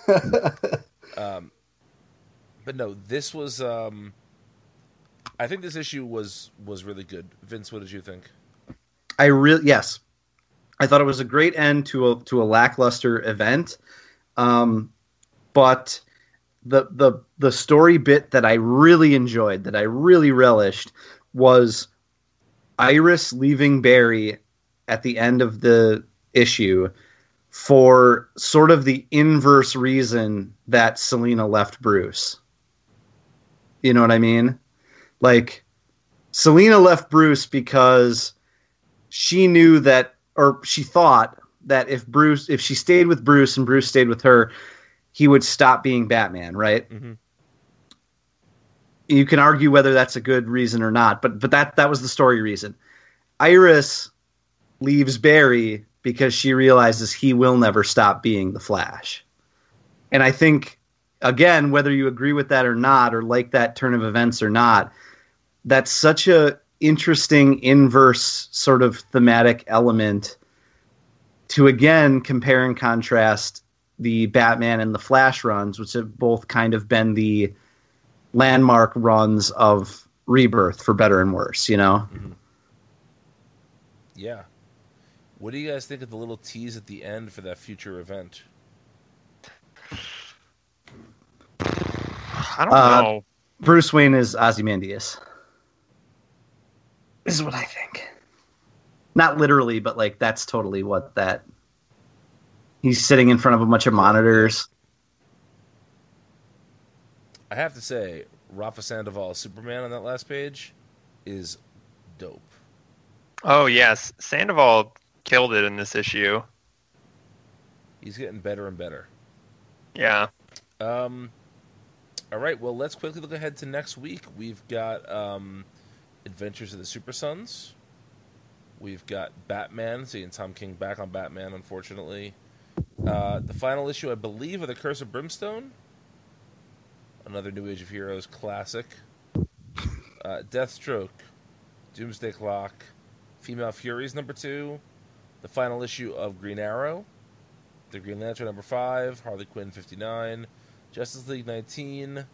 more. Um, but no, this was. Um, I think this issue was was really good. Vince, what did you think? I really yes, I thought it was a great end to a to a lackluster event, um, but the the the story bit that I really enjoyed, that I really relished, was Iris leaving Barry at the end of the issue for sort of the inverse reason that Selina left Bruce. You know what I mean? Like Selina left Bruce because she knew that or she thought that if Bruce if she stayed with Bruce and Bruce stayed with her, he would stop being Batman, right? Mhm. You can argue whether that's a good reason or not, but but that that was the story reason. Iris leaves Barry because she realizes he will never stop being the Flash. And I think again, whether you agree with that or not or like that turn of events or not, that's such a interesting inverse sort of thematic element to again compare and contrast the Batman and the Flash runs, which have both kind of been the landmark runs of rebirth for better and worse, you know? Yeah. What do you guys think of the little tease at the end for that future event? I don't Uh, know. Bruce Wayne is Ozymandias. This is what I think. Not literally, but like that's totally what that. He's sitting in front of a bunch of monitors. I have to say, Rafa Sandoval's Superman on that last page is dope. Oh yes, Sandoval killed it in this issue. He's getting better and better. Yeah. Um, all right, well, let's quickly look ahead to next week. We've got um, Adventures of the Super Sons. We've got Batman, seeing Tom King back on Batman, unfortunately. Uh, the final issue, I believe, of The Curse of Brimstone. Another New Age of Heroes classic. Uh, Deathstroke, Doomsday Clock, Female Furies number two, the final issue of Green Arrow, the Green Lantern number five, Harley Quinn fifty nine, Justice League nineteen,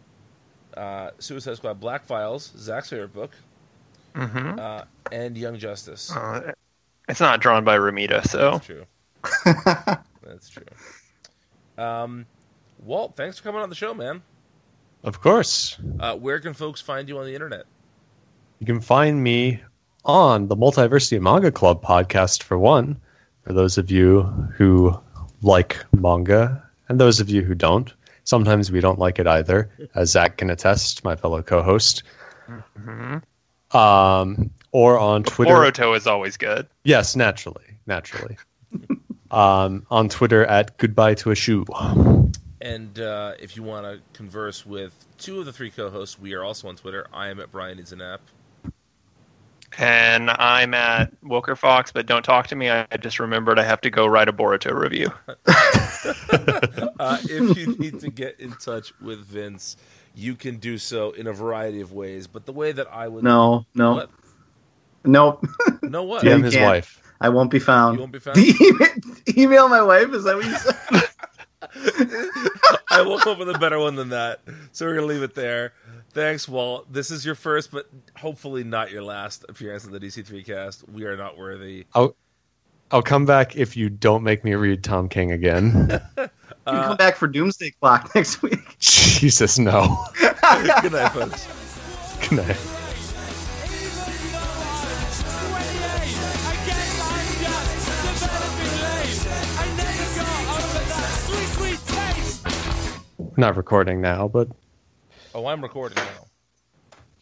uh, Suicide Squad Black Files, Zach's favorite book, hmm uh, and Young Justice. Uh, it's not drawn by Ramita, so That's true. That's true. Um, Walt, thanks for coming on the show, man. Of course. Uh, where can folks find you on the internet? You can find me on the Multiversity Manga Club podcast, for one, for those of you who like manga and those of you who don't. Sometimes we don't like it either, as Zach can attest, my fellow co host. Um, or on Twitter. Boruto is always good. Yes, naturally. Naturally. Um, on Twitter at goodbye to a shoe. And uh, if you want to converse with two of the three co-hosts, we are also on Twitter. I am at Brian Needs an App. And I'm at Wilker Fox, but don't talk to me. I I just remembered I have to go write a Boruto review. Uh, if you need to get in touch with Vince, you can do so in a variety of ways. But the way that I would No, no, What? nope. No what? Yeah. DM his can't. wife. I won't be found. You won't be found? email, email my wife. Is that what you said? I will come up with a better one than that. So we're gonna leave it there. Thanks, Walt. This is your first, but hopefully not your last appearance in the DC3 cast. We are not worthy. I'll, I'll come back if you don't make me read Tom King again. Uh, you can come back for Doomsday Clock next week. Jesus, no. Good night, folks. Good night. Not recording now, but Oh, I'm recording now.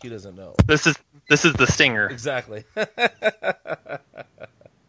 He doesn't know. This is this is the stinger. Exactly.